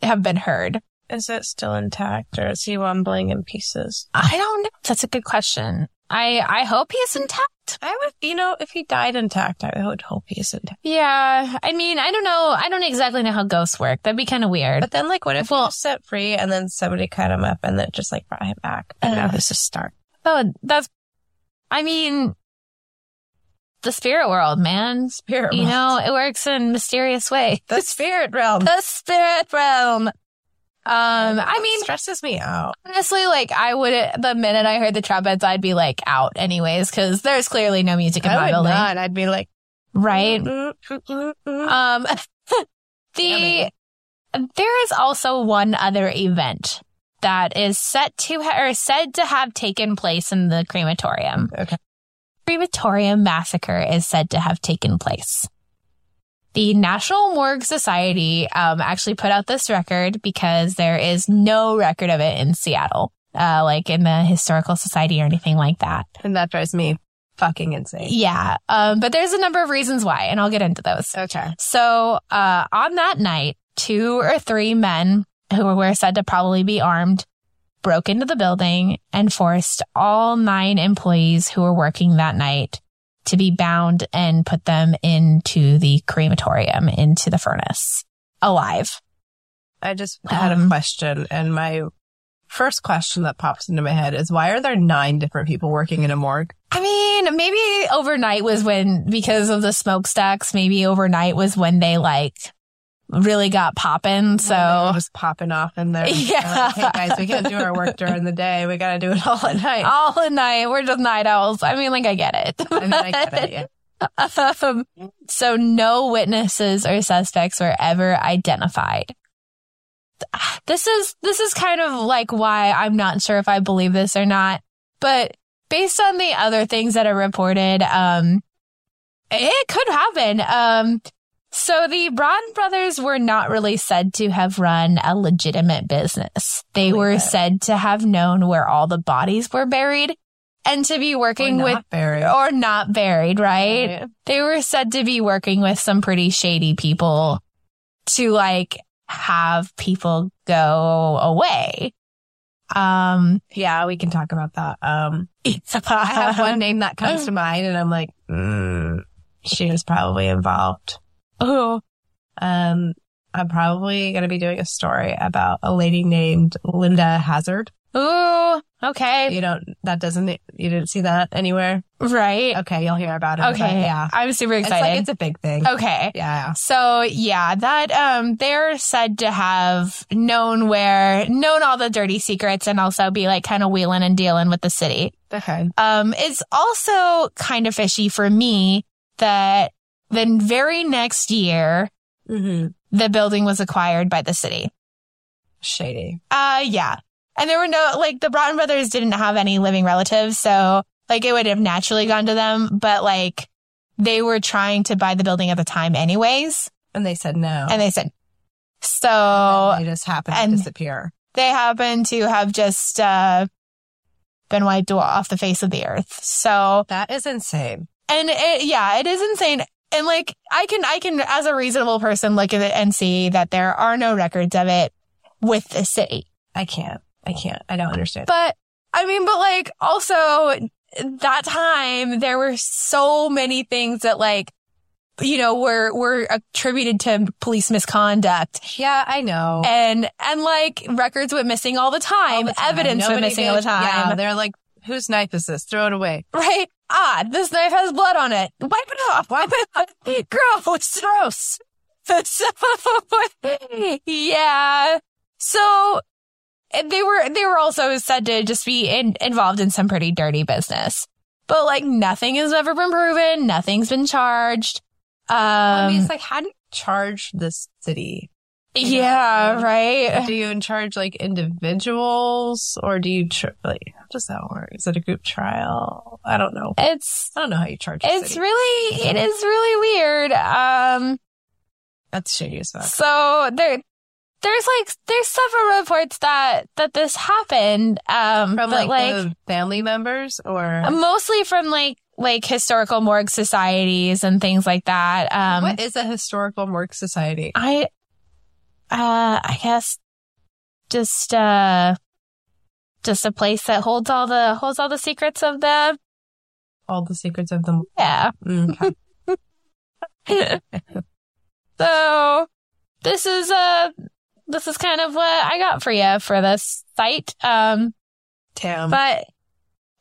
have been heard.
Is it still intact or is he wobbling in pieces?
I don't know. That's a good question. I, I hope he's intact.
I would, you know, if he died intact, I would hope he's intact.
Yeah. I mean, I don't know. I don't exactly know how ghosts work. That'd be kind of weird.
But then, like, what if he was set free and then somebody cut him up and then just like brought him back? And now
Uh.
this is start.
Oh, that's, I mean, the spirit world, man.
Spirit,
You know, it works in mysterious way.
the spirit realm.
The spirit realm. Um, I mean,
stresses me out.
honestly, like I would, the minute I heard the trumpets, I'd be like out anyways, cause there's clearly no music in
I
my
would
building.
not. I'd be like,
Right? Um, (laughs) the, there is also one other event that is set to, ha- or said to have taken place in the crematorium.
Okay.
Crematorium massacre is said to have taken place. The National Morgue Society um, actually put out this record because there is no record of it in Seattle, uh, like in the Historical Society or anything like that.
And that drives me fucking insane.
Yeah, um, but there's a number of reasons why, and I'll get into those.
Okay.
So uh, on that night, two or three men who were said to probably be armed broke into the building and forced all nine employees who were working that night to be bound and put them into the crematorium, into the furnace, alive.
I just had a
Um,
question, and my first question that pops into my head is why are there nine different people working in a morgue?
I mean, maybe overnight was when, because of the smokestacks, maybe overnight was when they like really got popping. So
They're just popping off in there. (laughs)
Yeah.
Like, hey guys, we can't do our work during the day. We got to do it all at night. (laughs)
all at night. We're just night owls. I mean, like, I get it.
I mean, I get it. (laughs) Yeah.
um, so no witnesses or suspects were ever identified. This is, this is kind of like why I'm not sure if I believe this or not, but based on the other things that are reported, um, it could happen. Um, so the Braun brothers were not really said to have run a legitimate business. They
Believe
were
it.
said to have known where all the bodies were buried and to be
Or
working
not
with
buried.
or not buried, right?
Right.
They were said to be working with some pretty shady people to like have people go away. Um,
Yeah, we can talk about that. Um, I have one name that comes (gasps) to mind, and I'm like, mm, she was probably involved.
Oh,
Um, I'm probably going to be doing a story about a lady named Linda Hazzard.
ooh, okay,
You don't, that doesn't, you didn't see that anywhere?
right.
Okay, you'll hear about it.
Okay,
yeah.
I'm super
It's
excited.
like, it's a big thing.
okay.
Yeah.
So yeah, that um they're said to have known where known all the dirty secrets and also be like kind of wheeling and dealing with the city.
Okay.
Um it's also kind of fishy for me that the very next year
Mm-hmm.
the building was acquired by the city.
Shady.
Uh yeah. And there were no like the Broughton brothers didn't have any living relatives, so like it would have naturally gone to them, but like they were trying to buy the building at the time anyways,
And they said no.
and they said so
they just happened to disappear.
they happen to have just uh been wiped off the face of the earth. So
That is insane.
and it, yeah, it is insane. And like I can I can as a reasonable person look at it and see that there are no records of it with the city.
I can't. I can't. I don't understand.
But I mean, but like also that time there were so many things that like you know were were attributed to police misconduct
yeah, I know.
and and like records went missing all the time,
All the time.
evidence went
Nobody
missing all the time.
Yeah, they're like Whose knife is this? Throw it away.
Right? Ah, this knife has blood on it. Wipe it off. Wipe it off. (laughs) Gross. Gross. So, (laughs) yeah. So they were, they were also said to just be in, involved in some pretty dirty business, but like nothing has ever been proven. Nothing's been charged. Um,
I mean, it's like, how do you charge this city?
Yeah, right.
Do you in charge like individuals or do you, tr- like, how does that work? Is it a group trial? I don't know.
It's,
I don't know how you charge
it's
city.
really, it is really weird. Um,
That's shady as fuck.
So there, there's like there's several reports that that this happened. Um,
From like,
like,
the family members or
mostly from like like historical morgue societies and things like that. Um,
what is a historical morgue society?
I, uh, I guess just uh, just a place that holds all the holds all the secrets of the
All the secrets of the.
yeah.
Mm, (laughs)
so this is uh this is kind of what I got for you for this site. Um,
Damn.
but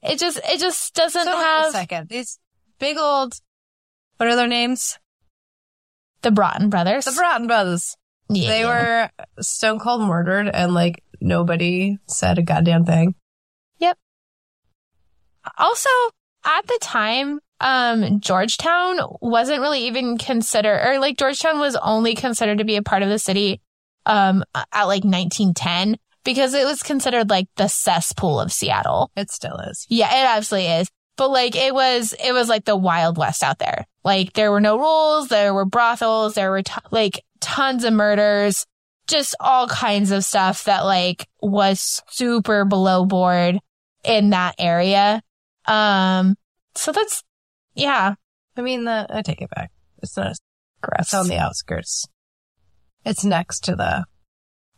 it just it just doesn't
so wait a
have
second. These big old. What are their names?
the Broughton brothers.
The Broughton brothers.
Yeah.
They were stone cold murdered, and like nobody said a goddamn thing. Yep.
Also at the time. Um, Georgetown wasn't really even considered, or like Georgetown was only considered to be a part of the city, um, at like 1910 because it was considered like the cesspool of Seattle.
It still is.
Yeah, it absolutely is. But like it was, it was like the wild west out there. Like there were no rules, there were brothels, there were t- like tons of murders, just all kinds of stuff that like was super below board in that area. Um, so that's, yeah,
I mean, the, I take it back. It's not.
gross.
It's on the outskirts. It's next to the.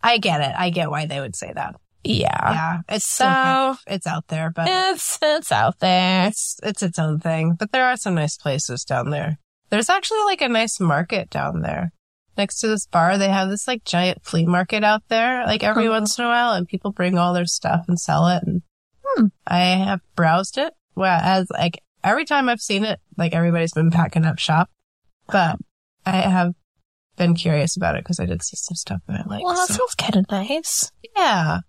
I get it. I get why they would say that.
Yeah.
Yeah, it's
So-
it's out there, but
It's, it's out there.
it's it's its own thing. But there are some nice places down there. There's actually like a nice market down there. Next to this bar, they have this like giant flea market out there, like every
Oh.
once in a while, and people bring all their stuff and sell it. And
Hmm.
I have browsed it. Well, as like every time I've seen it, like everybody's been packing up shop, but I have been curious about it because I did see some stuff that I like.
Well, that
so-
sounds kind of nice.
yeah.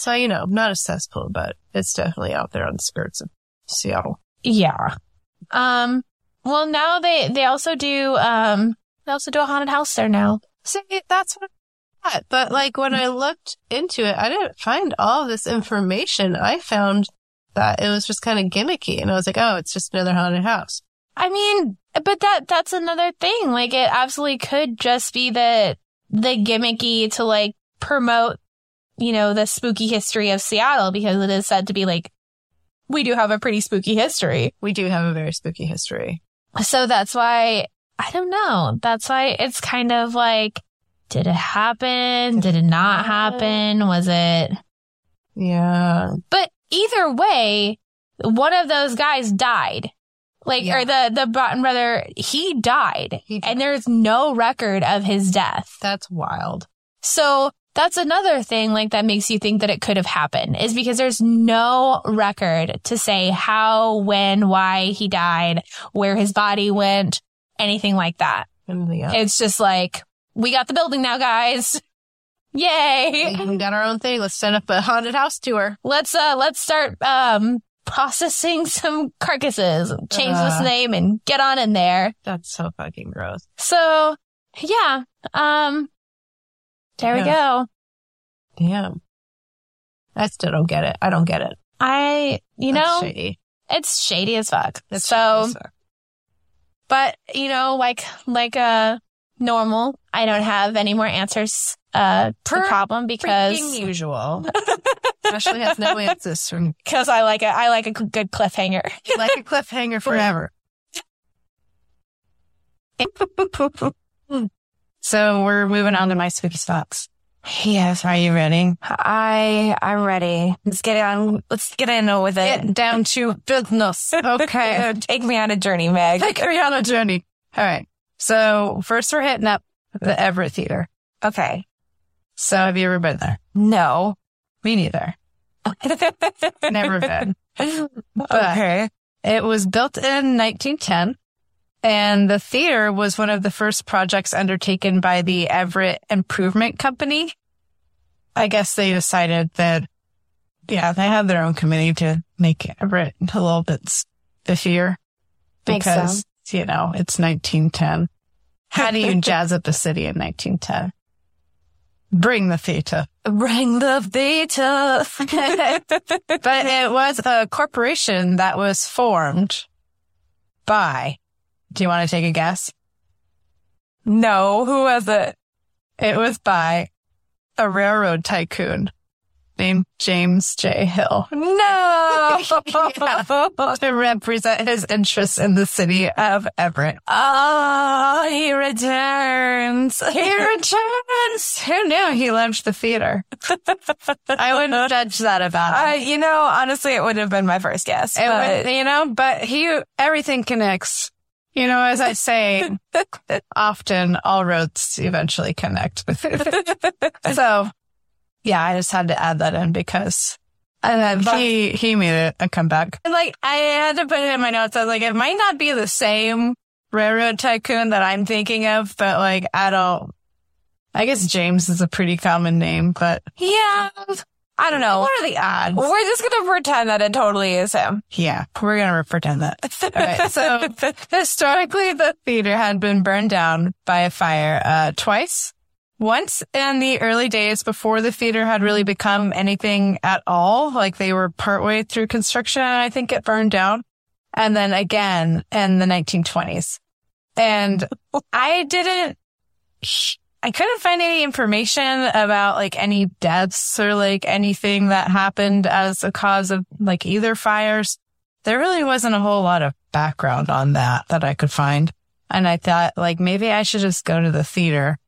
So, you know, not a cesspool, but it's definitely out there on the skirts of Seattle.
Yeah. Um, well, now they, they also do, um, they also do a haunted house there now.
See, that's what I thought. But like when I looked into it, I didn't find all this information. I found that it was just kind of gimmicky. And I was like, oh, it's just another haunted house.
I mean, but that, that's another thing. Like it absolutely could just be the, the gimmicky to like promote, you know, the spooky history of Seattle because it is said to be like, we do have a pretty spooky history.
We do have a very spooky history.
So that's why, I don't know. That's why it's kind of like, did it happen? Did it not happen? Was it?
Yeah.
But either way, one of those guys died. Like,
Yeah.
or the, the Broughton brother, he died.
He-
And there's no record of his death.
That's wild.
So that's another thing, like, that makes you think that it could have happened is because there's no record to say how, when, why he died, where his body went, anything like that.
Else?
It's just like, we got the building now, guys. (laughs) Yay.
we got our own thing. Let's set up a haunted house tour.
let's uh let's start um processing (laughs) some carcasses change this
Uh.
name and get on in there
That's so fucking gross.
so yeah um there we go
Damn. I still don't get it. I don't get it.
i you
That's
know
shady.
it's shady as fuck
That's
so
as fuck.
but you know like like uh normal i don't have any more answers uh to the problem because
usual. (laughs) especially has no answers from
because i like a i like a good cliffhanger
like a cliffhanger (laughs) forever. (laughs) so we're moving on to my spooky spots. Yes, are you ready?
i i'm ready let's get on let's get in with it
Get down to business. (laughs) Okay.
take me on a journey meg
Take me on a journey. All right. So first we're hitting up the Everett Theater.
okay
So have you ever been there?
no
Me neither. (laughs) Never been. (laughs) But
okay.
it was built in 1910 and the theater was one of the first projects undertaken by the Everett Improvement Company. I guess they decided that, yeah, they had their own committee to make Everett a little bit spiffier because, you know, it's 1910. How do you (laughs) jazz up a city in 1910? Bring the theater.
Bring the theater. (laughs)
But it was a corporation that was formed by, do you want to take a guess?
no, who was it?
It was by a railroad tycoon named James J. Hill
No. (laughs)
to represent his interests in the city of Everett.
Oh, he returns.
He returns. Who knew he loved the theater? (laughs) I wouldn't judge that about him.
Uh, you know, honestly, it would have been my first guess.
It
but-
would, you know, but he, everything connects. You know, as I say, (laughs) often all roads eventually connect (laughs) So, yeah, I just had to add that in because
and then,
he, he made it a comeback.
and, like, I had to put it in my notes. I was like, it might not be the same
Railroad tycoon that I'm thinking of, but like, I don't, I guess James is a pretty common name, but
Yeah. I don't know.
what are the odds?
We're just going to pretend that it totally is him.
Yeah, we're gonna pretend that. (laughs) So historically, the theater had been burned down by a fire uh, twice. Once in the early days before the theater had really become anything at all, like they were partway through construction, and I think it burned down. And then again in the 1920s. And I didn't, I couldn't find any information about like any deaths or like anything that happened as a cause of like either fires there really wasn't a whole lot of background on that that I could find. And I thought like maybe I should just go to the theater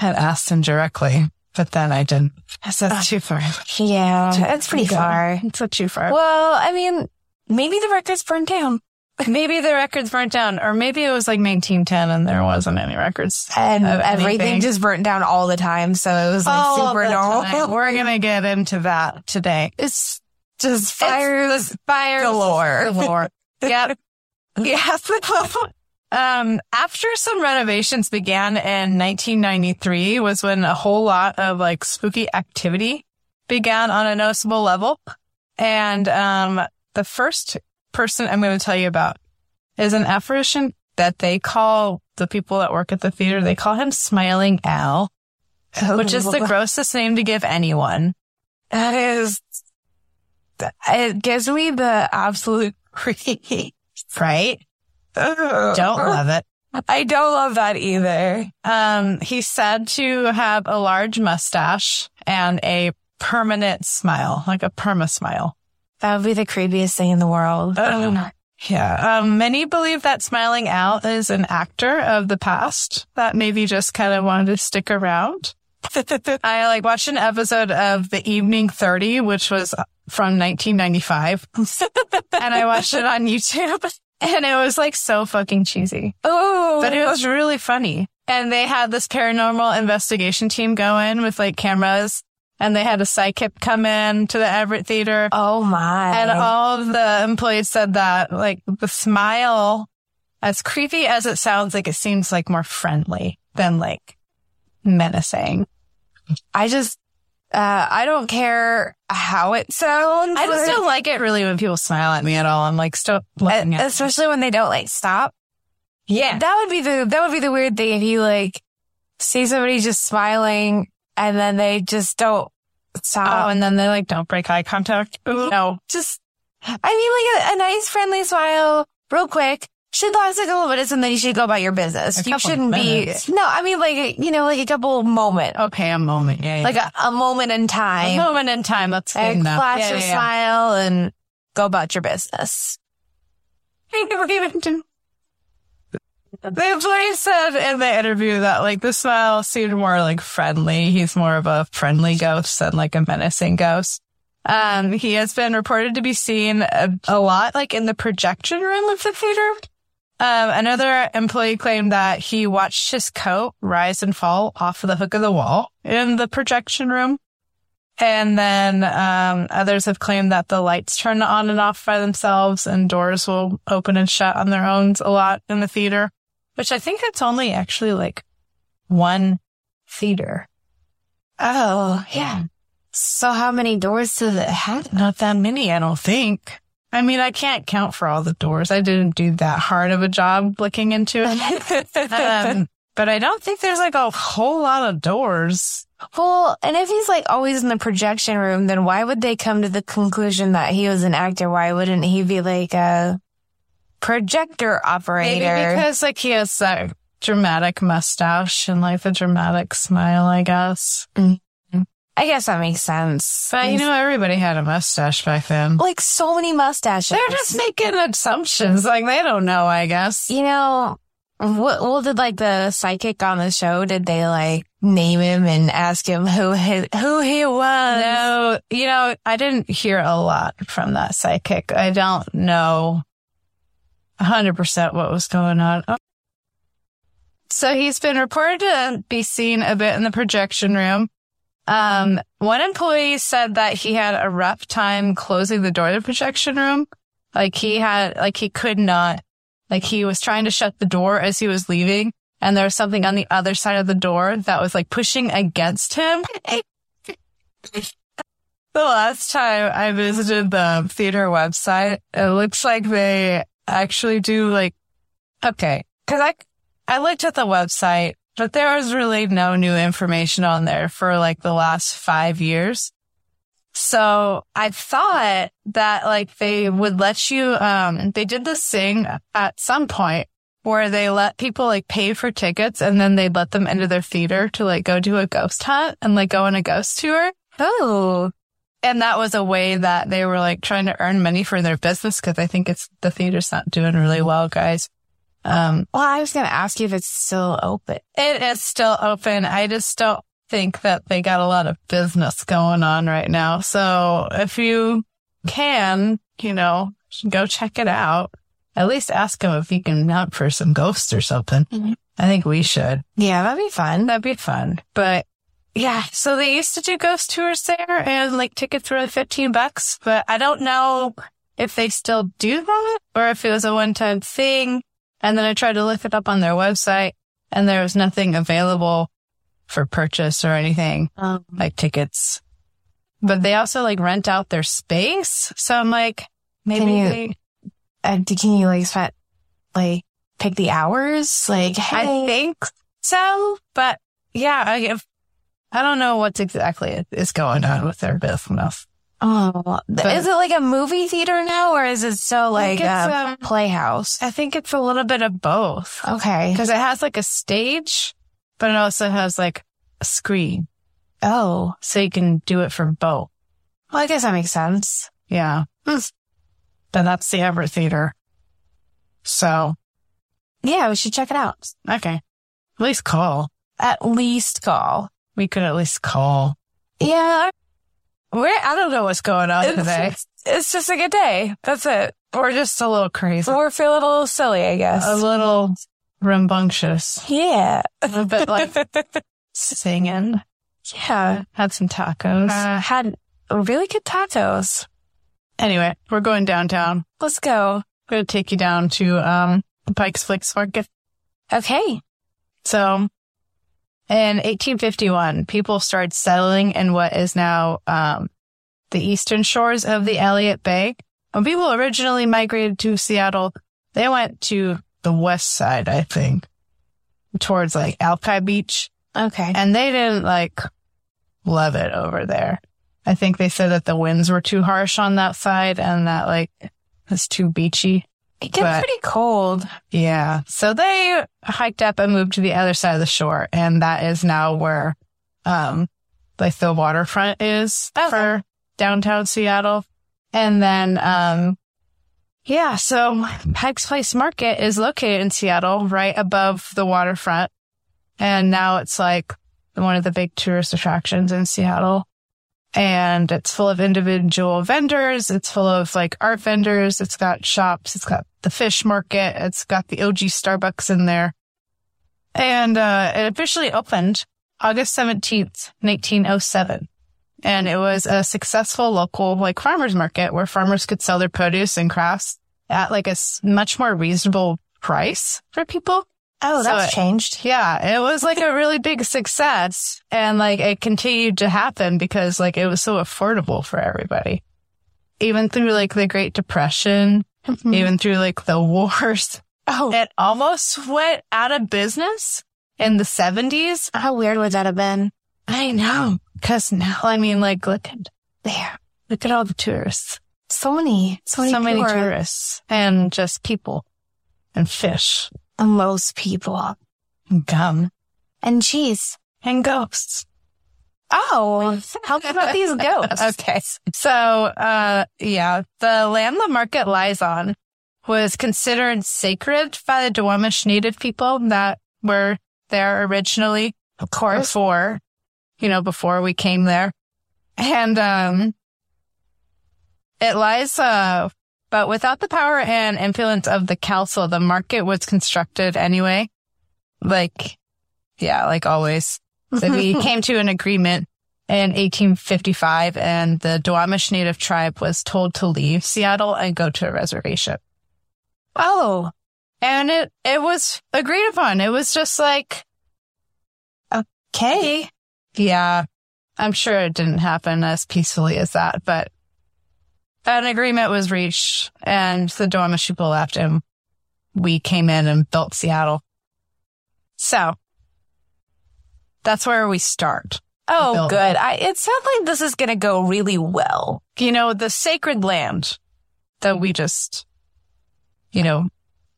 and ask them directly. But then I didn't. I said that's ah, too far.
Yeah. It's pretty far.
It's too far.
Well, I mean, maybe the record's burned down.
Maybe the records burnt down or maybe it was like 1910 and there wasn't any records.
And everything
anything.
just burnt down all the time. So it was like
All
super normal.
time. We're going to get into that today.
It's just fires, fires
galore. galore. yep. (laughs) Yes. (laughs) um, after some renovations began in 1993 was when a whole lot of like spooky activity began on a noticeable level. And, um, the first person I'm going to tell you about is an apparition that they call the people that work at the theater. They call him Smiling Al, which is the (laughs) grossest name to give anyone.
That is, it gives me the absolute (laughs) creep.
Right? Don't love it.
I don't love that either.
Um, he's said to have a large mustache and a permanent smile, like a perma smile.
That would be the creepiest thing in the world.
Yeah. Um, many believe that Smiling Al is an actor of the past that maybe just kind of wanted to stick around. (laughs) I like watched an episode of The Evening 30, which was from 1995. (laughs) and I watched it on YouTube and it was like so fucking cheesy.
Oh,
but it was really funny. And they had this paranormal investigation team go in with like cameras and they had a psychic come in to the Everett Theater.
oh my.
And all of the employees said that like the smile, as creepy as it sounds, like it seems like more friendly than like menacing.
I just, uh, I don't care how it sounds.
I just don't like it really when people smile at me at all. I'm like stop looking at
especially when they don't like stop.
Yeah.
That would be the, that would be the weird thing if you like see somebody just smiling and then they just don't
Oh,
stop.
and then they like don't break eye contact. No.
just, I mean, like a, a nice friendly smile real quick should last like a couple minutes and then you should go about your business. You shouldn't
minutes.
be, no, I mean like, you know, like a couple moment,
Okay, a moment. Yeah. yeah.
like a, a moment in time.
a moment in time. That's good
and
enough.
flash
Yeah,
your
yeah,
smile and go about your business. (laughs)
The employee said in the interview that like the smile seemed more like friendly. He's more of a friendly ghost than like a menacing ghost. Um, he has been reported to be seen a, a lot like in the projection room of the theater. Um, another employee claimed that he watched his coat rise and fall off of the hook of the wall in the projection room. And then um, others have claimed that the lights turn on and off by themselves and doors will open and shut on their own a lot in the theater, which I think it's only actually like one theater.
Oh, yeah. So how many doors does it have?
Not that many, I don't think. I mean, I can't count for all the doors. I didn't do that hard of a job looking into it. (laughs) um, but I don't think there's like a whole lot of doors.
Well, and if he's like always in the projection room, then why would they come to the conclusion that he was an actor? Why wouldn't he be like a projector operator?
Maybe because like he has that dramatic mustache and like the dramatic smile, I guess. Mm-hmm.
I guess that makes sense.
But you know, everybody had a mustache back then.
like so many mustaches.
They're just making assumptions. Like they don't know, I guess.
you know, what, well, did like the psychic on the show, did they like name him and ask him who he, who he was?
No, you know, I didn't hear a lot from that psychic. I don't know 100% what was going on. Oh. So he's been reported to be seen a bit in the projection room. Um, one employee said that he had a rough time closing the door to the projection room. Like he had, like he could not, like he was trying to shut the door as he was leaving. And there was something on the other side of the door that was like pushing against him. (laughs) The last time I visited the theater website, it looks like they actually do like, okay, cause I, I looked at the website, but there was really no new information on there for like the last five years. So I thought that like they would let you, um, they did this thing at some point where they let people like pay for tickets and then they'd let them into their theater to like go do a ghost hunt and like go on a ghost tour.
Oh,
And that was a way that they were like trying to earn money for their business because I think it's the theater's not doing really well, guys. Um,
well, I was going to ask you if it's still open.
it is still open. I just don't think that they got a lot of business going on right now. So if you can, you know, go check it out. At least ask him if he can mount for some ghosts or something.
Mhm.
I think we should.
Yeah, that'd be fun.
That'd be fun. But yeah, so they used to do ghost tours there and like tickets were 15 bucks, but I don't know if they still do that or if it was a one time thing. And then I tried to look it up on their website and there was nothing available for purchase or anything
Um,
like tickets. But they also like rent out their space. So I'm like, maybe
Can you-
they,
uh, can you like spend, like pick the hours? Like,
I think so, but yeah, I, if, I don't know what's exactly is going on with their business.
oh,
but-
is it like a movie theater now, or is it
so
like a
um,
playhouse?
I think it's a little bit of both
Okay.
because it has like a stage, but it also has like a screen.
Oh,
So you can do it from both.
well, I guess that makes sense.
Yeah. But that's the Everett Theater. So,
Yeah, we should check it out.
okay. At least call.
At least call.
We could at least call.
Yeah,
We're, I don't know what's going on today.
it's, it's just a good day. That's it.
We're just a little crazy.
We're feeling a little silly, I guess.
A little rambunctious.
yeah.
A bit like (laughs) singing.
yeah.
Had some tacos.
Uh, had really good tacos.
anyway, we're going downtown.
Let's go.
I'm going to take you down to, um, the Pike's Place Market.
Okay.
So in 1851, people started settling in what is now, um, the eastern shores of the Elliott Bay. When people originally migrated to Seattle, they went to the west side, I think, towards like Alki Beach.
Okay.
And they didn't like love it over there. I think they said that the winds were too harsh on that side and that like it's too beachy.
It gets
but-
pretty cold.
Yeah. So they hiked up and moved to the other side of the shore. And that is now where, um, like the waterfront is
Okay.
for downtown Seattle. And then, um, yeah, so Pike's Place Market is located in Seattle, right above the waterfront. And now it's like one of the big tourist attractions in Seattle. And it's full of individual vendors. It's full of like art vendors. It's got shops. It's got the fish market. It's got the OG Starbucks in there. And, uh, it officially opened August 17th, 1907. And it was a successful local like farmers market where farmers could sell their produce and crafts at like a much more reasonable price for people.
Oh,
So
that's
it-
changed.
Yeah, it was like a really big success and like it continued to happen because like it was so affordable for everybody. Even through like the Great Depression, mm-hmm. even through like the wars,
Oh,
it almost went out of business in the 70s.
how weird would that have been?
I know. Cause now, I mean, like, look at
There.
Look at all the tourists.
So many, so many,
so many
tourists.
and just people and fish
most people.
gum
And cheese.
and ghosts.
Oh, (laughs) how about these ghosts?
Okay. So, uh, yeah, the land the market lies on was considered sacred by the Duwamish native people that were there originally. Of course. Before, you know, before we came there. And, um, it lies, uh, but without the power and influence of the council, the market was constructed anyway. Like, yeah, like always. So we (laughs) came to an agreement in 1855 and the Duwamish Native tribe was told to leave Seattle and go to a reservation.
Oh,
And it, it was agreed upon. It was just like,
okay.
yeah, I'm sure it didn't happen as peacefully as that, but an agreement was reached and the Duwamish people left and we came in and built Seattle. So that's where we start.
Oh, good. I, it sounds like this is going to go really well.
you know, the sacred land that we just, you know,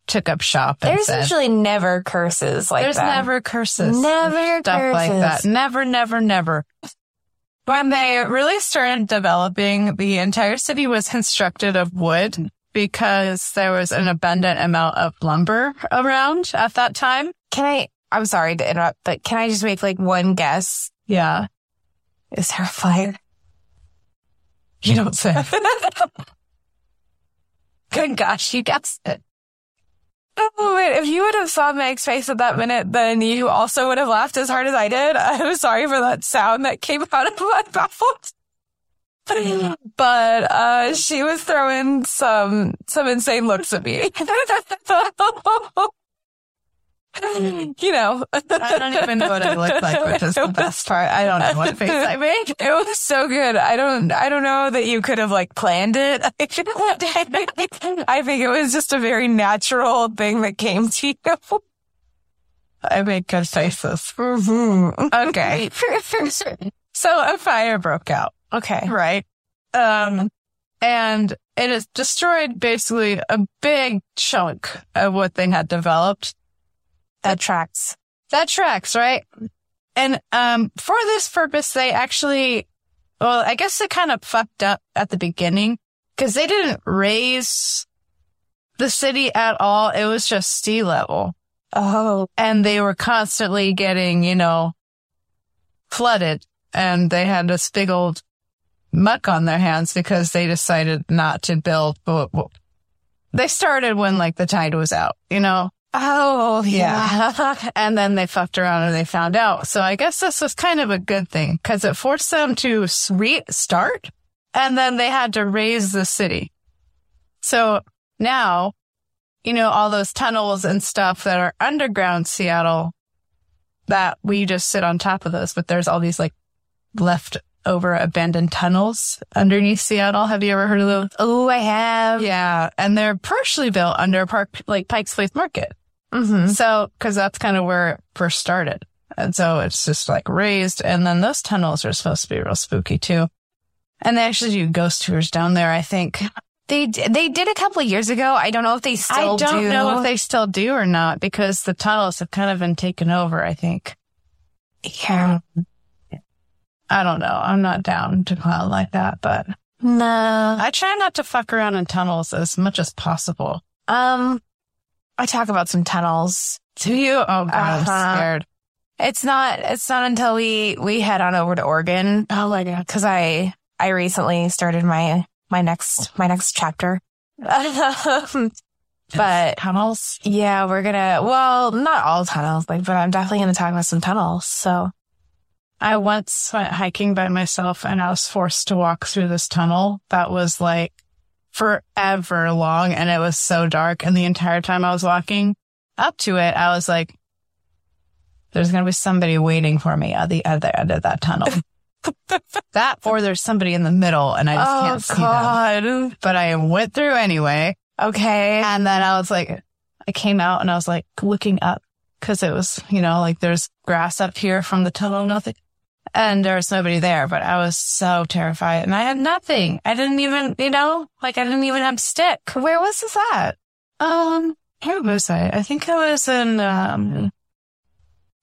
took up shop and
There's
said,
usually never curses like that.
there's
that.
never curses.
Never
stuff like that. Never, never, never. When they really started developing, the entire city was constructed of wood because there was an abundant amount of lumber around at that time.
Can I, I'm sorry to interrupt, but can I just make like one guess?
Yeah.
Is there a fire?
You don't say. (laughs)
Good gosh, you guessed it. Oh, wait, if you would have saw Meg's face at that minute, then you also would have laughed as hard as I did. (laughs) I'm sorry for that sound that came out of my mouth. (laughs) But, uh, she was throwing some, some insane looks at me. (laughs) (laughs) you know.
I don't even know what I look like, which is the best part. I don't know what face I made. (laughs)
It was so good. I don't, I don't know that you could have like planned it. (laughs) I think it was just a very natural thing that came to you.
I make good faces. Okay. So a fire broke out.
okay.
right? Um, and it has destroyed basically a big chunk of what they had developed.
That tracks.
That tracks, right? And, um, for this purpose, they actually, well, I guess it kind of fucked up at the beginning because they didn't raise the city at all. It was just sea level
Oh,
and they were constantly getting, you know, flooded and they had this big old muck on their hands because they decided not to build. They started when like the tide was out, you know,
oh,
yeah. (laughs) and then they fucked around and they found out. So I guess this was kind of a good thing because it forced them to restart and then they had to raise the city. So now, you know, all those tunnels and stuff that are underground Seattle that we just sit on top of those, but there's all these like left over abandoned tunnels underneath Seattle. Have you ever heard of those?
Oh, I have.
Yeah. And they're partially built under Park, like Pike's Place Market.
Mm-hmm.
So, cause that's kind of where it first started. And so it's just like raised. And then those tunnels are supposed to be real spooky too. And they actually do ghost tours down there, I think.
They they did a couple of years ago. I don't know if they still
I don't
do.
know if they still do or not because the tunnels have kind of been taken over, I think.
Yeah.
I don't know. I'm not down to clown like that, but
No.
I try not to fuck around in tunnels as much as possible.
Um, I talk about some tunnels.
Do you? Oh god,
Uh-huh.
I'm scared.
It's not. It's not until we we head on over to Oregon. Oh my god! Because I I recently started my my next my next chapter. (laughs) but
Tunnels?
yeah, we're gonna. Well, not all tunnels, like, but I'm definitely gonna talk about some tunnels. So
I once went hiking by myself and I was forced to walk through this tunnel that was like forever long and it was so dark. And the entire time I was walking up to it, I was like, there's going to be somebody waiting for me at the other end of that tunnel. (laughs) that or there's somebody in the middle and I just
Oh,
can't see them. But I went through anyway.
Okay.
And then I was like, I came out and I was like looking up because it was, you know, like there's grass up here from the tunnel, nothing. And there was nobody there, but I was so terrified and I had nothing. I didn't even, you know, like I didn't even have stick.
Where was this at?
Um, where was I? I think I was in, um,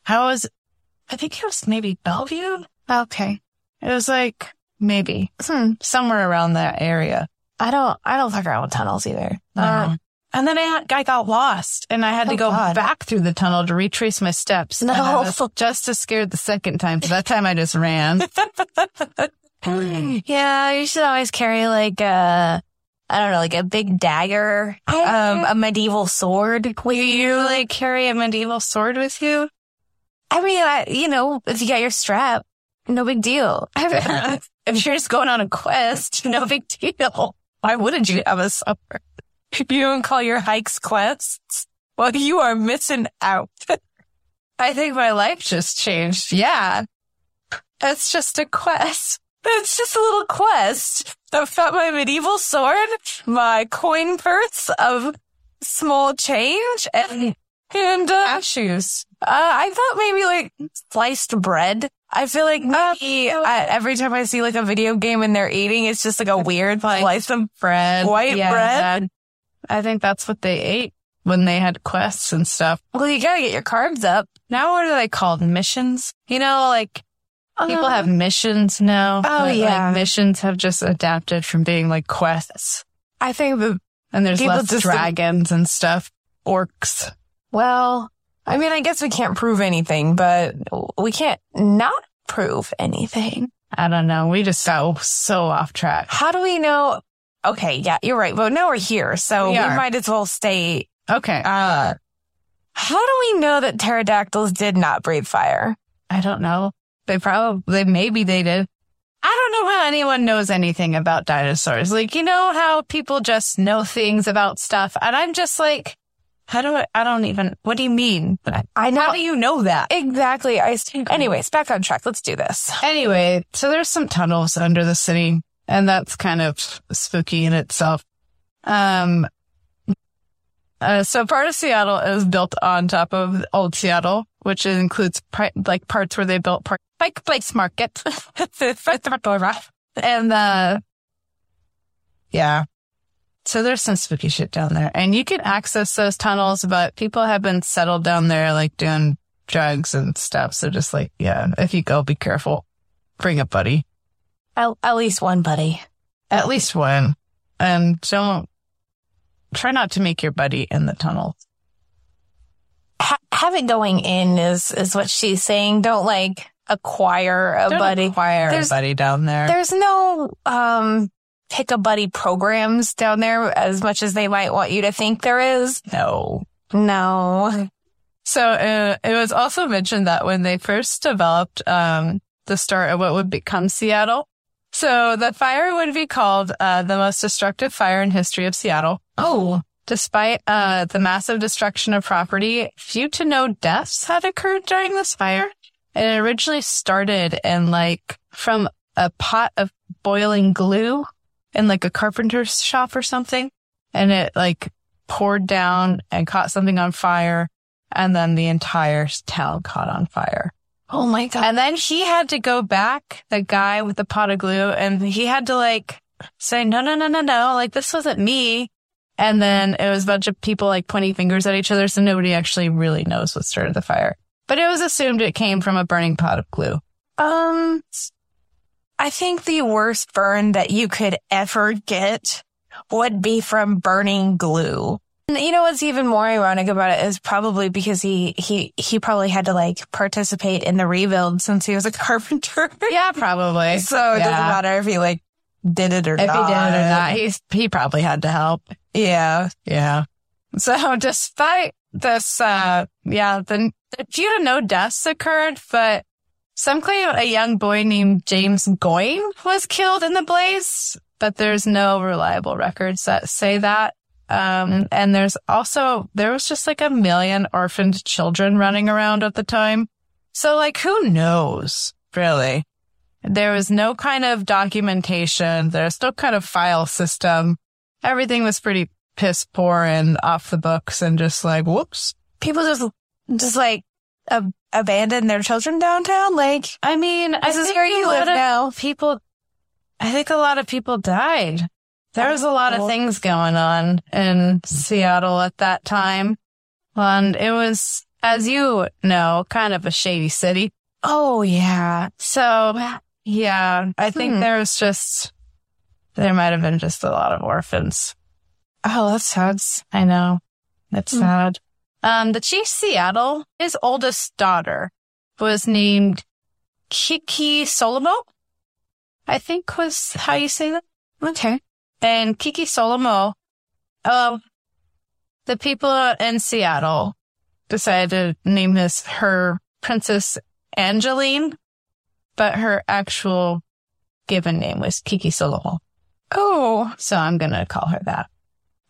I was, I think it was maybe Bellevue.
Okay.
It was like maybe
Hmm.
somewhere around that area.
I don't, I don't fuck around with tunnels either.
Um, and then I, had, I got lost and I had to
Oh,
go
God.
back through the tunnel to retrace my steps.
No.
And I was (laughs) just as scared the second time. So that time I just ran. (laughs)
Yeah, you should always carry like a, I don't know, like a big dagger, um, a medieval sword.
Do you like carry a medieval sword with you?
I mean, I, you know, if you got your strap, no big deal. (laughs)
if you're just going on a quest, no big deal. Why wouldn't you have a sword?
You don't call your hikes quests? Well, you are missing out. (laughs)
I think my life just changed. Yeah. It's just a quest.
It's just a little quest. I've got my medieval sword, my coin purse of small change, and, and, uh,
shoes.
Uh, I thought maybe like sliced bread. I feel like maybe I, every time I see like a video game and they're eating, it's just like a weird like slice of
bread.
White
Yeah,
bread?
I think that's what they ate when they had quests and stuff.
Well, you gotta get your carbs up.
Now what are they called? Missions? You know, like people
Uh,
have missions now.
Oh,
but, like,
yeah.
missions have just adapted from being like quests.
I think the
And there's less
just-
dragons and stuff. Orcs.
well, I mean, I guess we can't prove anything, but we can't not prove anything.
I don't know. We just got so off track.
How do we know? Okay, yeah, you're right. But now we're here, so
We
we, might as well stay.
Okay.
Uh, how do we know that pterodactyls did not breathe fire?
I don't know. They probably, maybe they did. I don't know how anyone knows anything about dinosaurs. Like, you know how people just know things about stuff. And I'm just like, how do I, I don't even, what do you mean?
I know
How do you know that?
exactly. I anyways, back on track. Let's do this.
Anyway, so there's some tunnels under the city and that's kind of spooky in itself. Um, uh, so part of Seattle is built on top of old Seattle, which includes pri- like parts where they built Park Place Market. (laughs) and, uh, yeah. So there's some spooky shit down there and you can access those tunnels, but people have been settled down there, like doing drugs and stuff. So just like, yeah, if you go, be careful. Bring a buddy.
At, at least one buddy.
At least one. And don't try not to make your buddy in the tunnel.
Ha- have it going in is is what she's saying. Don't like acquire a
Don't
buddy.
acquire
There's-
a buddy down there.
There's no um pick a buddy programs down there as much as they might want you to think there is.
No.
No.
So uh, it was also mentioned that when they first developed um, the start of what would become Seattle, so the fire would be called uh, the most destructive fire in history of Seattle.
Oh.
Despite uh, the massive destruction of property, few to no deaths had occurred during this fire. It originally started in like from a pot of boiling glue in like a carpenter's shop or something. And it like poured down and caught something on fire. And then the entire town caught on fire.
Oh my god.
And then he had to go back, the guy with the pot of glue, and he had to like say, no, no, no, no, no, like this wasn't me. And then it was a bunch of people like pointing fingers at each other. So nobody actually really knows what started the fire, but it was assumed it came from a burning pot of glue.
Um, I think the worst burn that you could ever get would be from burning glue. And you know what's even more ironic about it is probably because he he he probably had to like participate in the rebuild since he was a (laughs) carpenter.
Yeah, probably.
so it doesn't matter if he like did it or
If he did it
not.
or not, he's, he probably had to help.
Yeah.
Yeah. So despite this, uh, yeah, the, a few to no deaths occurred, but Some claim a young boy named James Goyne was killed in the blaze, but there's no reliable records that say that. Um, and there's also, there was just like a million orphaned children running around at the time. So like, who knows, really? There was no kind of documentation. There's no kind of file system. Everything was pretty piss poor and off the books and just like, whoops.
People just, just like ab- abandon their children downtown. Like,
I mean, I
this is where you live now.
People, I think a lot of people died. There was a lot of things going on in Seattle at that time. And it was, as you know, kind of a shady city.
Oh yeah.
So yeah, I think
Hmm.
there was just, there might have been just a lot of orphans.
Oh, that sad.
I know. That's
Hmm.
sad. Um, the chief Seattle, his oldest daughter was named Kiki Solomo. I think was how you say that.
Okay.
And Kiki Solomo, um, the people in Seattle decided to name this her Princess Angeline, but her actual given name was Kiki Solomo.
Oh,
So I'm going to call her that.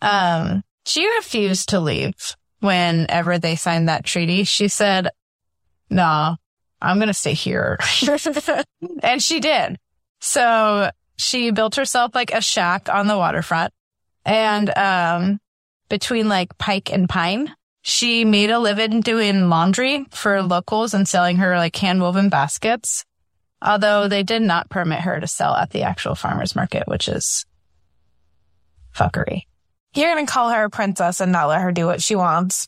Um, she refused to leave whenever they signed that treaty. She said, no, I'm going to stay here. (laughs) and she did. So she built herself like a shack on the waterfront and, um, between like Pike and Pine, she made a living doing laundry for locals and selling her like hand woven baskets. Although they did not permit her to sell at the actual farmer's market, which is fuckery.
you're gonna call her a princess and not let her do what she wants.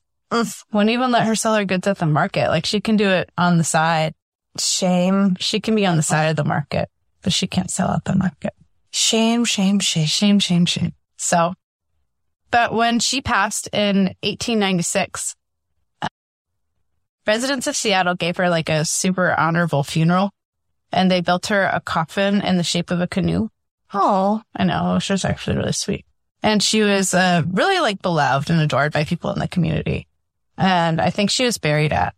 Won't even let her sell her goods at the market. Like she can do it on the side.
Shame,
She can be on the side of the market, but she can't sell at the market.
shame, shame, shame.
Shame, shame, shame. So, but when she passed in 1896, uh, residents of Seattle gave her like a super honorable funeral and they built her a coffin in the shape of a canoe.
Oh,
I know, which was actually really sweet. And she was uh, really like beloved and adored by people in the community. And I think she was buried at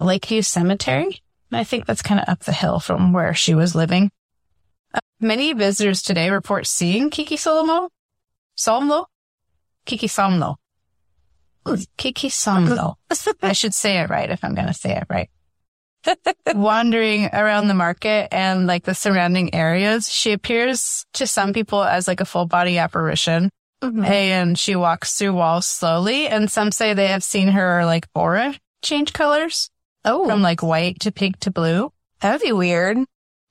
Lakeview Cemetery. And I think that's kind of up the hill from where she was living. Uh, many visitors today report seeing Kiki Solomo. Solomlo? Kiki Somno. Kiki Somno. (laughs) I should say it right if I'm going to say it right. (laughs) Wandering around the market and like the surrounding areas, she appears to some people as like a full body apparition and she walks through walls slowly. And some say they have seen her like aura change colors
oh,
from like white to pink to blue.
that'd be weird.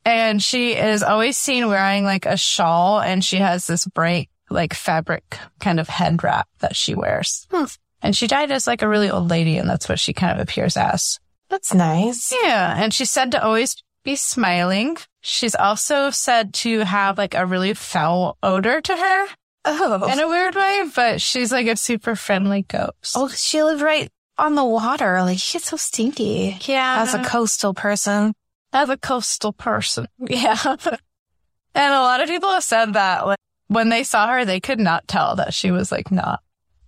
And she is always seen wearing like a shawl and she has this bright like fabric kind of head wrap that she wears.
Hmm.
And she died as like a really old lady and that's what she kind of appears as.
That's nice.
Yeah. And she's said to always be smiling. She's also said to have like a really foul odor to her
Oh,
in a weird way, but she's like a super friendly ghost.
oh, she lived right on the water. Like she's so stinky.
yeah.
As a coastal person.
as a coastal person. (laughs) Yeah. and a lot of people have said that like when they saw her, they could not tell that she was like not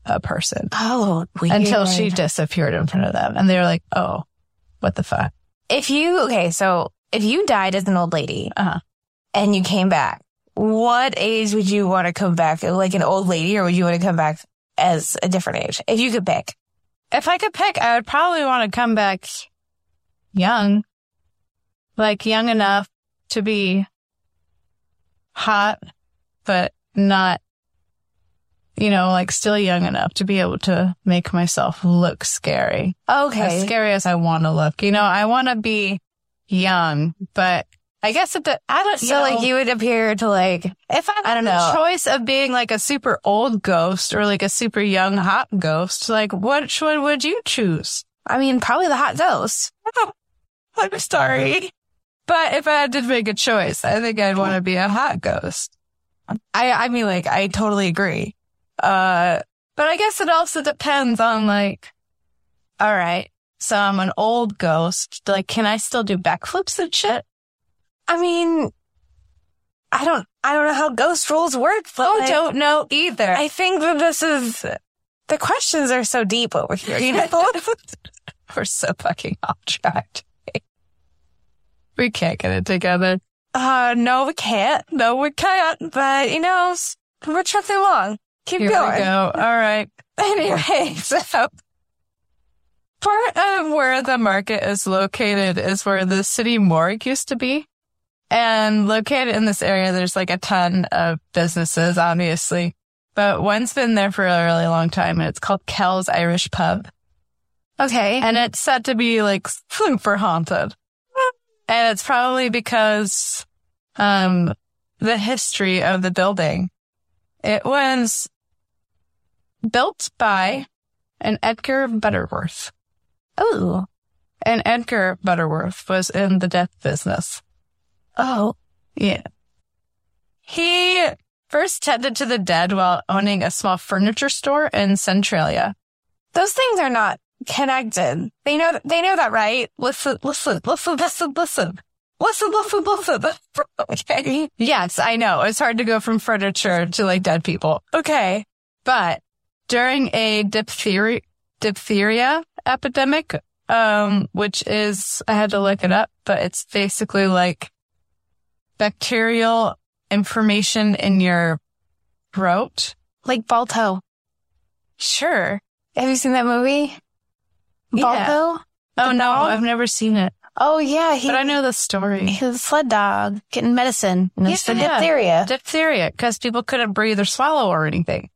a person
Oh, weird.
until she disappeared in front of them. And they were like, oh, what the fuck?
If you okay, so if you died as an old lady
Uh-huh.
and you came back, what age would you want to come back? Like an old lady, or would you want to come back as a different age? If you could pick.
If I could pick, I would probably want to come back young, like young enough to be hot, but not, you know, like still young enough to be able to make myself look scary.
Okay.
as scary as I want to look. You know, I want to be young, but I guess the, I don't
so like you would appear to like
if I,
I don't
had
know.
the choice of being like a super old ghost or like a super young hot ghost, like which one would you choose?
I mean probably the hot ghost.
I'm sorry. But if I did make a choice, I think I'd want to be a hot ghost.
I I mean like I totally agree.
Uh, but I guess it also depends on like, all right, so I'm an old ghost. Like, can I still do backflips and shit?
I mean I don't I don't know how ghost rules work, but
I
like,
don't know either.
I think that this is the questions are so deep over here, you know? (laughs)
We're so fucking off track. We can't get it together.
Uh, no, we can't. No, we can't. But, you know, we're trucking along. Keep
Here
going.
we go. All right. (laughs)
Anyway, so
Part of where the market is located is where the city morgue used to be. And located in this area, there's like a ton of businesses, obviously. But one's been there for a really long time and it's called Kells Irish Pub.
okay.
And it's said to be like super haunted. And it's probably because, um, the history of the building. It was built by an Edgar Butterworth.
Oh,
And Edgar Butterworth was in the death business.
Oh,
Yeah. He first tended to the dead while owning a small furniture store in Centralia.
those things are not connected. They know, they know that, right? Listen, listen, listen, listen, listen. Listen, listen, listen. (laughs) Okay.
Yes, I know. It's hard to go from furniture to like dead people.
Okay.
But during a diphtheria, diphtheria epidemic, um, which is, I had to look it up, but it's basically like bacterial information in your throat.
Like Balto.
Sure.
Have you seen that movie?
Yeah.
Balto?
Oh no,
dog?
I've never seen it,
Oh yeah, he,
but I know the story.
he was a sled dog getting medicine. And it's for
Yeah.
diphtheria.
Diphtheria, because people couldn't breathe or swallow or anything.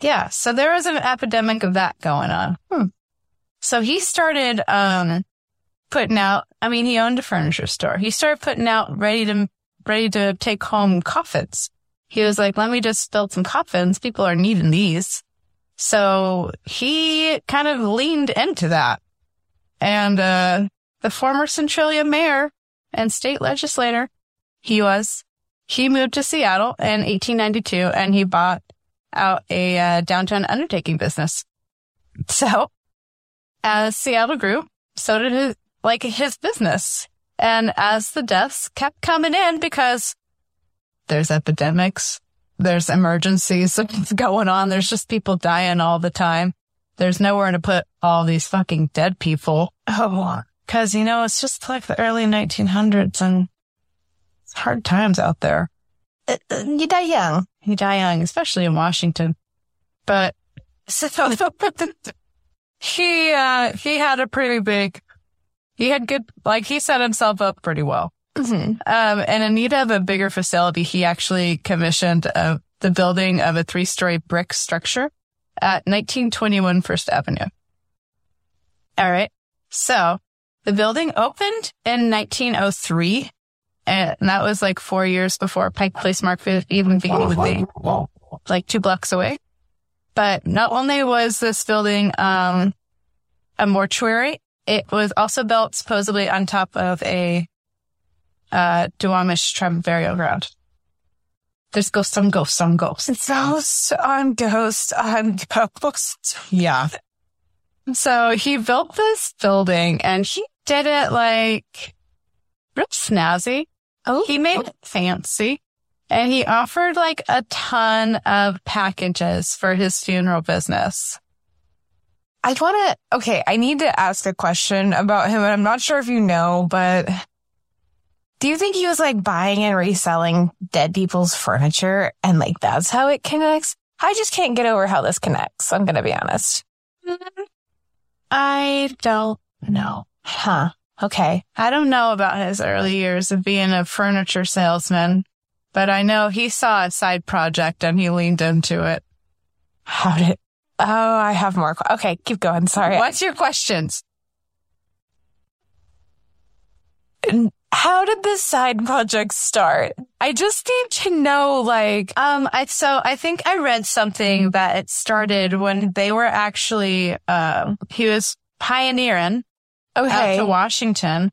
Yeah, so there was an epidemic of that going on.
Hmm.
So he started um putting out. I mean, he owned a furniture store. He started putting out ready to ready to take home coffins. He was like, "Let me just build some coffins. People are needing these." So he kind of leaned into that, and uh the former Centralia mayor and state legislator, he was he moved to Seattle in 1892 and he bought out a uh, downtown undertaking business. So as Seattle grew, so did his, like his business. And as the deaths kept coming in because there's epidemics, there's emergencies (laughs) going on. There's just people dying all the time. There's nowhere to put all these fucking dead people.
Oh,
Cause you know, it's just like the early 1900s and it's hard times out there.
uh, uh, you die young.
You die young, especially in Washington. But
So, (laughs)
he, uh, he had a pretty big, he had good, like he set himself up pretty well.
Mhm.
Um, and in need of a bigger facility, he actually commissioned uh, the building of a three story brick structure at 1921 First Avenue. All right. So the building opened in 1903. And that was like four years before Pike Place Market even began with the, like two blocks away. But not only was this building, um, a mortuary, it was also built supposedly on top of a, uh, Duwamish tribe burial ground. There's ghosts on ghosts on ghosts.
Ghost on ghosts on ghosts.
Yeah. So he built this building and he did it like real snazzy.
Oh,
He made it fancy and he offered like a ton of packages for his funeral business.
I want to, okay, I need to ask a question about him and I'm not sure if you know, but do you think he was like buying and reselling dead people's furniture and like that's how it connects? I just can't get over how this connects. I'm going to be honest.
I don't know.
Huh. Okay.
I don't know about his early years of being a furniture salesman, but I know he saw a side project and he leaned into it.
How did, oh, I have more. Okay. Keep going. Sorry.
What's your questions?
How did this side project start? I just need to know, like,
Um, I, so I think I read something that it started when they were actually, um, he was pioneering out
okay.
to Washington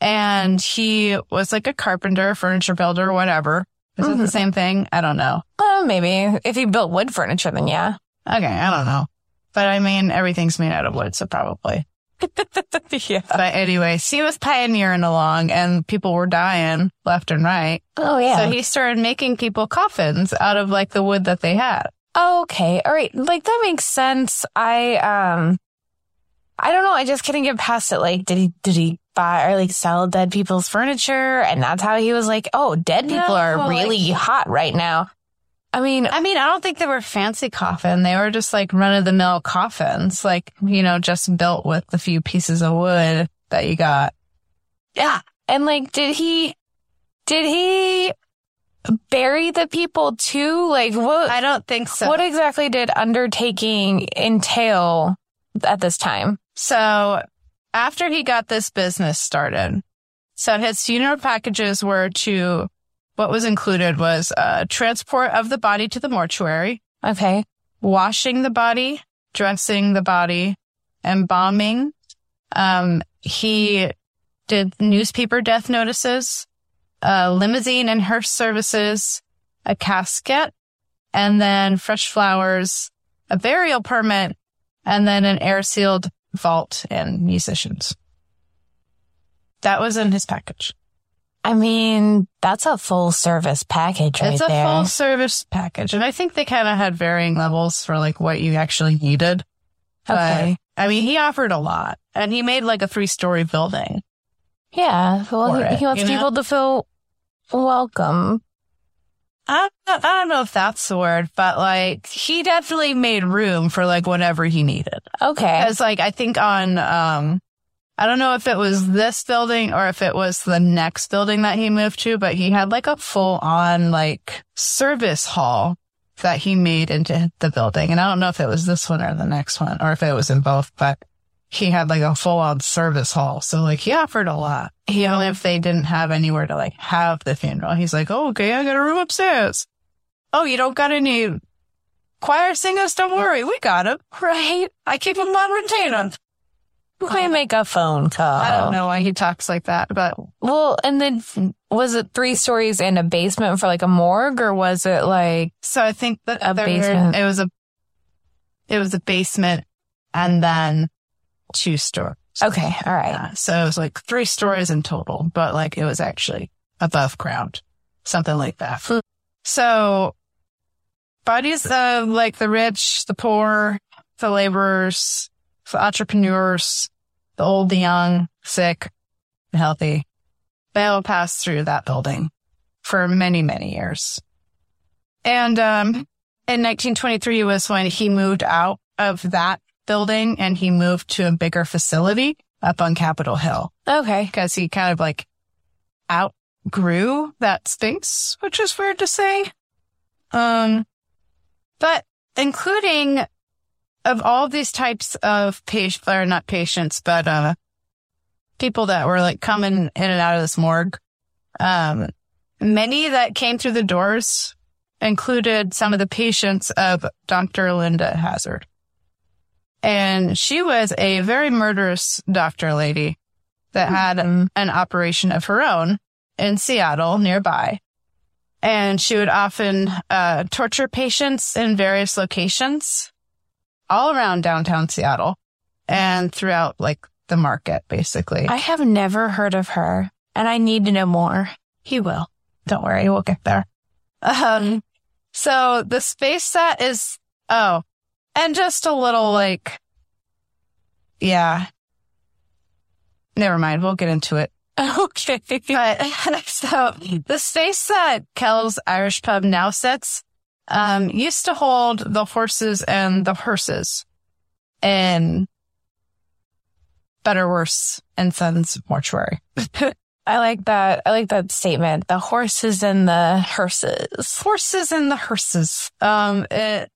and he was like a carpenter, furniture builder, whatever. Is it the same thing? I don't know.
Well, maybe if he built wood furniture, then yeah.
Okay. I don't know. But I mean, everything's made out of wood, so probably. (laughs)
yeah.
But anyway, he was pioneering along and people were dying left and right.
Oh, yeah.
So he started making people coffins out of like the wood that they had.
Okay. All right. Like that makes sense. I, um, I don't know. I just couldn't get past it. Like, did he, did he buy or like sell dead people's furniture? And that's how he was like, oh, dead people
No,
are
like-
really hot right now. I mean,
I mean, I don't think they were fancy coffin. They were just like run of the mill coffins, like, you know, just built with the few pieces of wood that you got.
yeah. And like, did he, did he bury the people too? Like, what,
I don't think so.
what exactly did undertaking entail at this time?
So after he got this business started, so his funeral packages were to, what was included was uh, transport of the body to the mortuary,
Okay.
washing the body, dressing the body, embalming. Um, he did newspaper death notices, a limousine and hearse services, a casket, and then fresh flowers, a burial permit, and then an air sealed vault and musicians. That was in his package.
I mean, that's a full service package right
it's a
there.
full service package. And I think they kind of had varying levels for like what you actually needed. But,
Okay.
I mean, he offered a lot and he made like a three story building.
yeah. Well, he,
it,
he wants
you know?
people to feel welcome.
I don't, I don't know if that's the word, but like he definitely made room for like whatever he needed.
Okay.
Because like I think on, um, I don't know if it was this building or if it was the next building that he moved to, but he had like a full on like service hall that he made into the building. And I don't know if it was this one or the next one or if it was in both, but he had like a full on service hall. So like he offered a lot. He only if they didn't have anywhere to like have the funeral. He's like, oh, okay, I got a room upstairs. Oh, you don't got any choir singers? Don't worry. We got them.
right.
I keep them on retainer.
We make a phone call.
I don't know why he talks like that, but
Well, and then was it three stories and a basement for like a morgue or was it like,
so I think that
A basement.
It was a, it was a basement and then two stories.
okay. All right.
Yeah, so it was like three stories in total, but like it was actually above ground, something like that.
Hmm.
So bodies of like the rich, the poor, the laborers, the entrepreneurs, the old, the young, sick, the healthy, they all passed through that building for many, many years. And, um, in 1923 was when he moved out of that building and he moved to a bigger facility up on Capitol Hill
Okay.
because he kind of like outgrew that space, which is weird to say. Um, but including of all these types of patients, or not patients, but, uh, people that were like coming in and out of this morgue, um, many that came through the doors included some of the patients of Dr. Linda Hazzard. And she was a very murderous doctor lady that had an operation of her own in Seattle nearby. And she would often uh, torture patients in various locations all around downtown Seattle and throughout like the market, basically.
I have never heard of her and I need to know more.
He will. Don't worry, we'll get there. Um, so the space set is, oh, and just a little like, yeah. Never mind, we'll get into it. (laughs)
Okay.
But (laughs) so the space that Kells Irish Pub now sits, um, used to hold the horses and the hearses in Butterworth and Sons Mortuary. (laughs)
I like that. I like that statement. The horses and the hearses.
horses and the hearses. Um, it,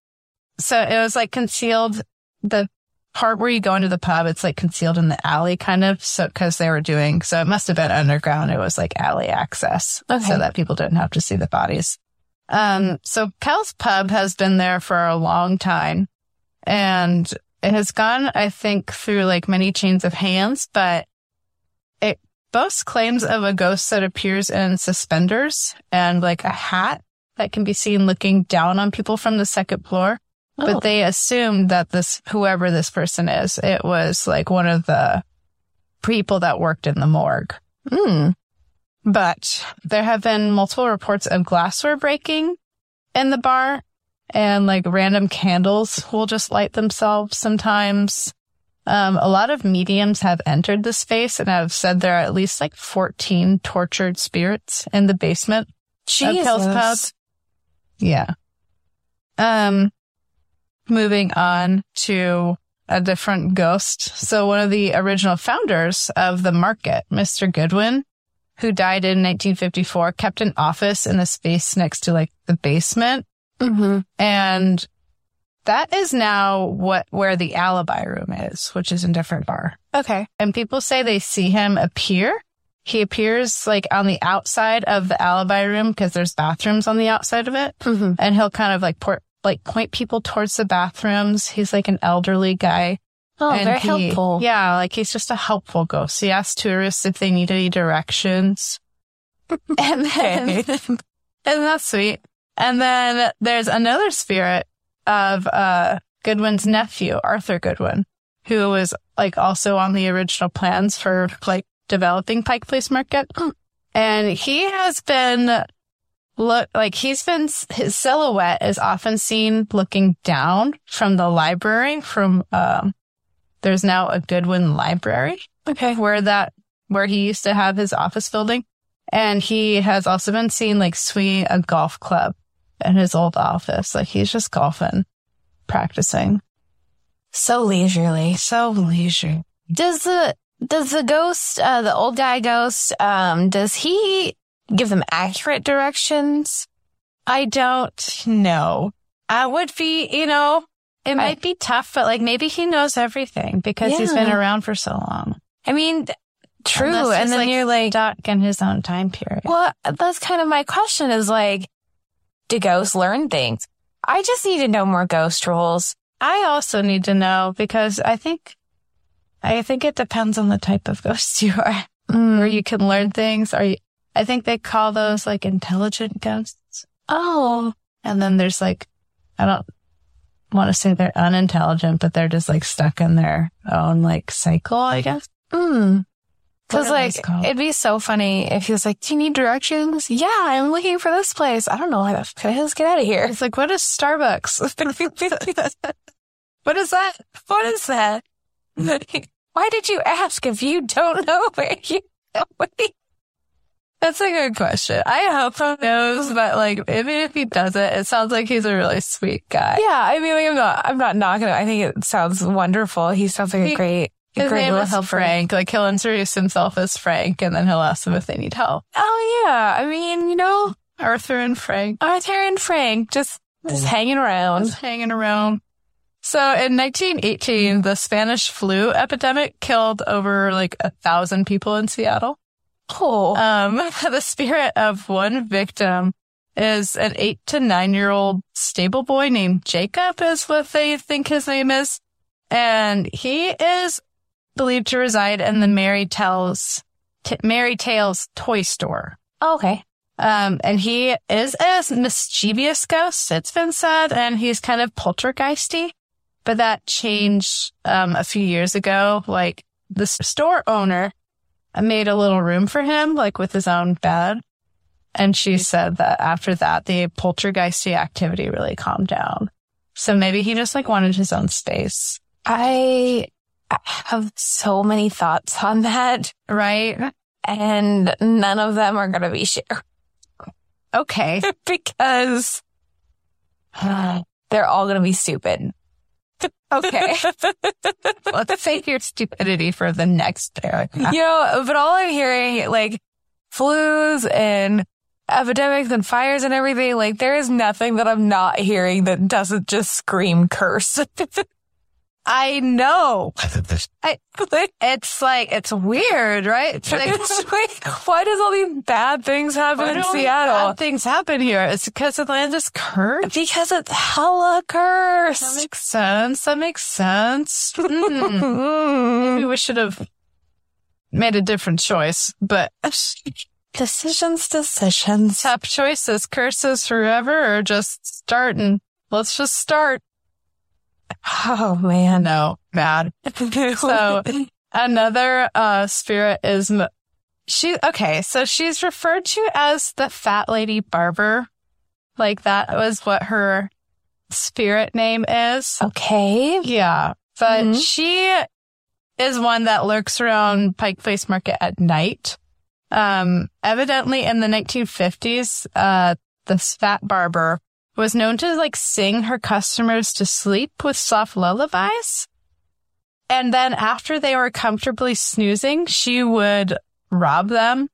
so it was like concealed. The part where you go into the pub, it's like concealed in the alley kind of. So, cause they were doing, so it must have been underground. It was like alley access
Okay.
so that people didn't have to see the bodies. Um, so Kells pub has been there for a long time and it has gone, I think, through like many chains of hands, but it boasts claims of a ghost that appears in suspenders and like a hat that can be seen looking down on people from the second floor.
Oh.
But they assumed that this, whoever this person is, it was like one of the people that worked in the morgue.
Mm.
But there have been multiple reports of glassware breaking in the bar and like random candles will just light themselves sometimes. Um, a lot of mediums have entered the space and have said there are at least like 14 tortured spirits in the basement of Hell's Clouds. Yeah. Um, moving on to a different ghost. So one of the original founders of the market, Mr. Goodwin, who died in 1954, kept an office in the space next to like the basement.
Mm-hmm.
And that is now what, where the alibi room is, which is a different bar.
Okay.
And people say they see him appear. He appears like on the outside of the alibi room because there's bathrooms on the outside of it.
Mm-hmm.
And he'll kind of like port, like point people towards the bathrooms. He's like an elderly guy.
Oh,
And
very
he-
helpful.
Yeah, like he's just a helpful ghost. He asks tourists if they need any directions. (laughs) and then, and (laughs) that's sweet. And then there's another spirit of uh Goodwin's nephew, Arthur Goodwin, who was like also on the original plans for like developing Pike Place Market. And he has been look like he's been his silhouette is often seen looking down from the library from um there's now a Goodwin library
Okay.
where that where he used to have his office building and he has also been seen like swinging a golf club in his old office like he's just golfing practicing
So leisurely.
so leisure
Does the does the ghost, uh, the old guy ghost, um, does he give them accurate directions?
i don't know i would be you know it might be tough but like maybe he knows everything because he's been around for so long
I mean, true. And then
like,
you're like,
stuck in his own time period
well, that's kind of my question is like, do ghosts learn things? I just need to know more ghost rules.
I also need to know because I think, I think it depends on the type of ghost (laughs) you are, mm. where you can learn things. Or you, I think they call those like intelligent ghosts.
Oh,
And then there's like, I don't want to say they're unintelligent, but they're just like stuck in their own like cycle, I guess.
mm. Cause like, it'd be so funny if he was like, do you need directions? Yeah, I'm looking for this place. I don't know. why Can I just get out of here?
It's like, what is Starbucks? (laughs) what is that?
What is that? (laughs) Why did you ask if you don't know where you (laughs) going?
That's a good question. I hope he knows, but like, even if he doesn't, it sounds like he's a really sweet guy.
Yeah, I mean, like, I'm not, I'm not knocking it. I think it sounds wonderful. He sounds like
He-
a great, a
His
great
name
little
is
helper.
Frank. Like he'll introduce himself as Frank, and then he'll ask them if they need help.
Oh yeah, I mean, you know,
Arthur and Frank
Arthur and Frank just, just mm. hanging around.
just hanging around. So in 1918, the Spanish flu epidemic killed over like a thousand people in Seattle.
Oh,
Um, (laughs) the spirit of one victim is an eight to nine year old stable boy named Jacob is what they think his name is. And he is believed to reside in the Mary Tells, T- Mary Tales toy store.
okay.
Um, and he is a mischievous ghost, it's been said, and he's kind of poltergeisty. But that changed, um, a few years ago. Like the store owner made a little room for him, like with his own bed. And she said that after that, the poltergeisty activity really calmed down. So maybe he just like wanted his own space.
I have so many thoughts on that
Right?
and none of them are going to be shared
Okay. (laughs)
because (sighs) they're all going to be stupid.
Okay. (laughs) Let's save your stupidity for the next paragraph.
you know, but all I'm hearing, like flus and epidemics and fires and everything, like there is nothing that I'm not hearing that doesn't just scream curse. (laughs)
I know.
I,
It's like, it's weird, right? It's like, (laughs)
like, why does all these bad things happen
why
in Seattle?
bad things happen here? It's because is cursed.
Because it's hella cursed.
That makes sense. That makes sense. Hmm. (laughs) Maybe we should have made a different choice, but (laughs)
decisions, decisions.
tough choices, curses forever, or just start and let's just start.
Oh man.
No, bad. (laughs) So another uh spirit is M- she okay, so she's referred to as the fat lady barber. Like that was what her spirit name is.
okay.
Yeah. But
Mhm.
she is one that lurks around Pike Place Market at night. Um, evidently in the 1950s, uh, this fat barber was known to like sing her customers to sleep with soft lullabies. And then after they were comfortably snoozing, she would rob them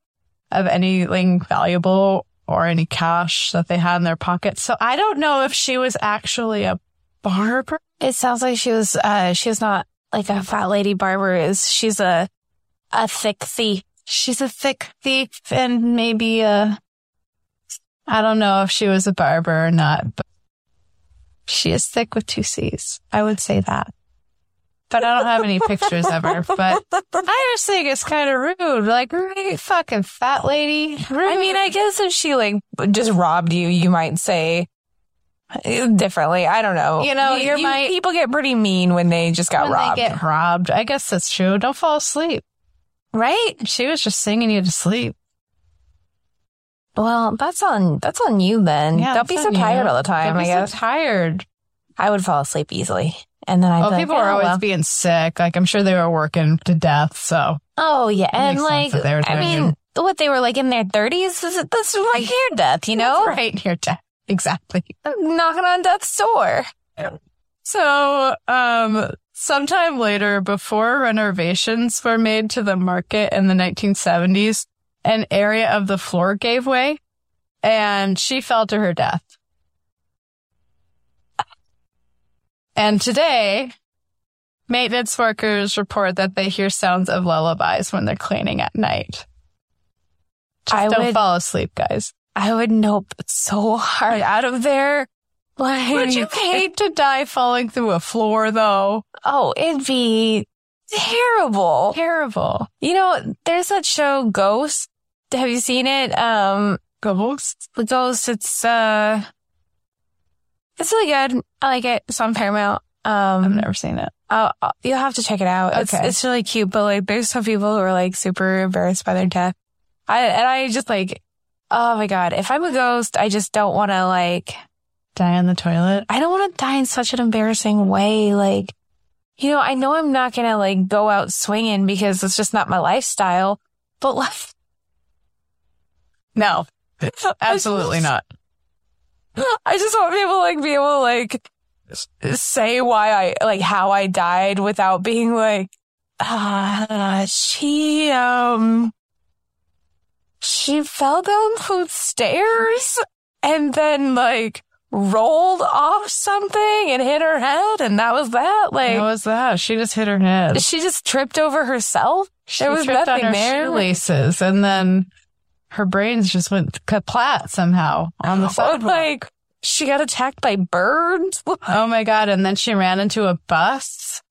of anything valuable or any cash that they had in their pockets. So I don't know if she was actually a barber.
It sounds like she was, uh, she's not like a fat lady barber is. She's a, a thick thief.
She's a thick thief and maybe a, I don't know if she was a barber or not, but she is thick with two C's. I would say that. But I don't have any pictures of her, but (laughs) I just think it's kind of rude. Like, right, fucking fat lady.
I mean, I guess if she like just robbed you, you might say differently. I don't know.
You know, you're my-
people get pretty mean when they just got robbed,
get robbed. I guess that's true. Don't fall asleep.
right?
She was just singing you to sleep.
Well, that's on that's on you then.
Yeah,
don't be so
on you.
tired all the time.
Don't
I guess
so tired.
I would fall asleep easily, and then I'd
Oh,
be like,
people are
"Oh,
always
well."
being sick. Like, I'm sure they were working to death. So
Oh yeah, and like I mean, what they were like in their thirties. This That's like near death, you (laughs) know,
right near death. Exactly.
knocking on death's door.
So, um, sometime later, before renovations were made to the market in the 1970s, an area of the floor gave way and she fell to her death. And today, maintenance workers report that they hear sounds of lullabies when they're cleaning at night. Just
I
don't
would-
fall asleep, guys.
I would nope so hard out of there. Like,
Would you (laughs) hate to die falling through a floor though?
Oh, it'd be terrible.
Terrible.
You know, there's that show Ghost. Have you seen it? Um,
Ghosts.
the Ghost. It's uh, it's really good. I like it. It's on Paramount. Um, I've
never seen it.
I'll, I'll- you'll have to check it out. It's,
Okay.
it's really cute, but like, there's some people who are like super embarrassed by their death. I and I just like, oh my god, if I'm a ghost, I just don't want to like,
Die on the toilet.
I don't want to die in such an embarrassing way. Like, you know, I know I'm not gonna like go out swinging because it's just not my lifestyle. But like,
No, (laughs) absolutely not. (laughs)
I just want people to like be able to like say why I like how I died without being like, ah, she um, she fell down the stairs and then like rolled off something and hit her head, and that was that. Like,
What was that? She just hit her head.
she just tripped over herself.
She
there was
tripped
nothing
on her
there.
shoelaces, and then her brains just went kaplat somehow on the (laughs)
Or
sidewalk.
like she got attacked by birds.
oh my god! And then she ran into a bus.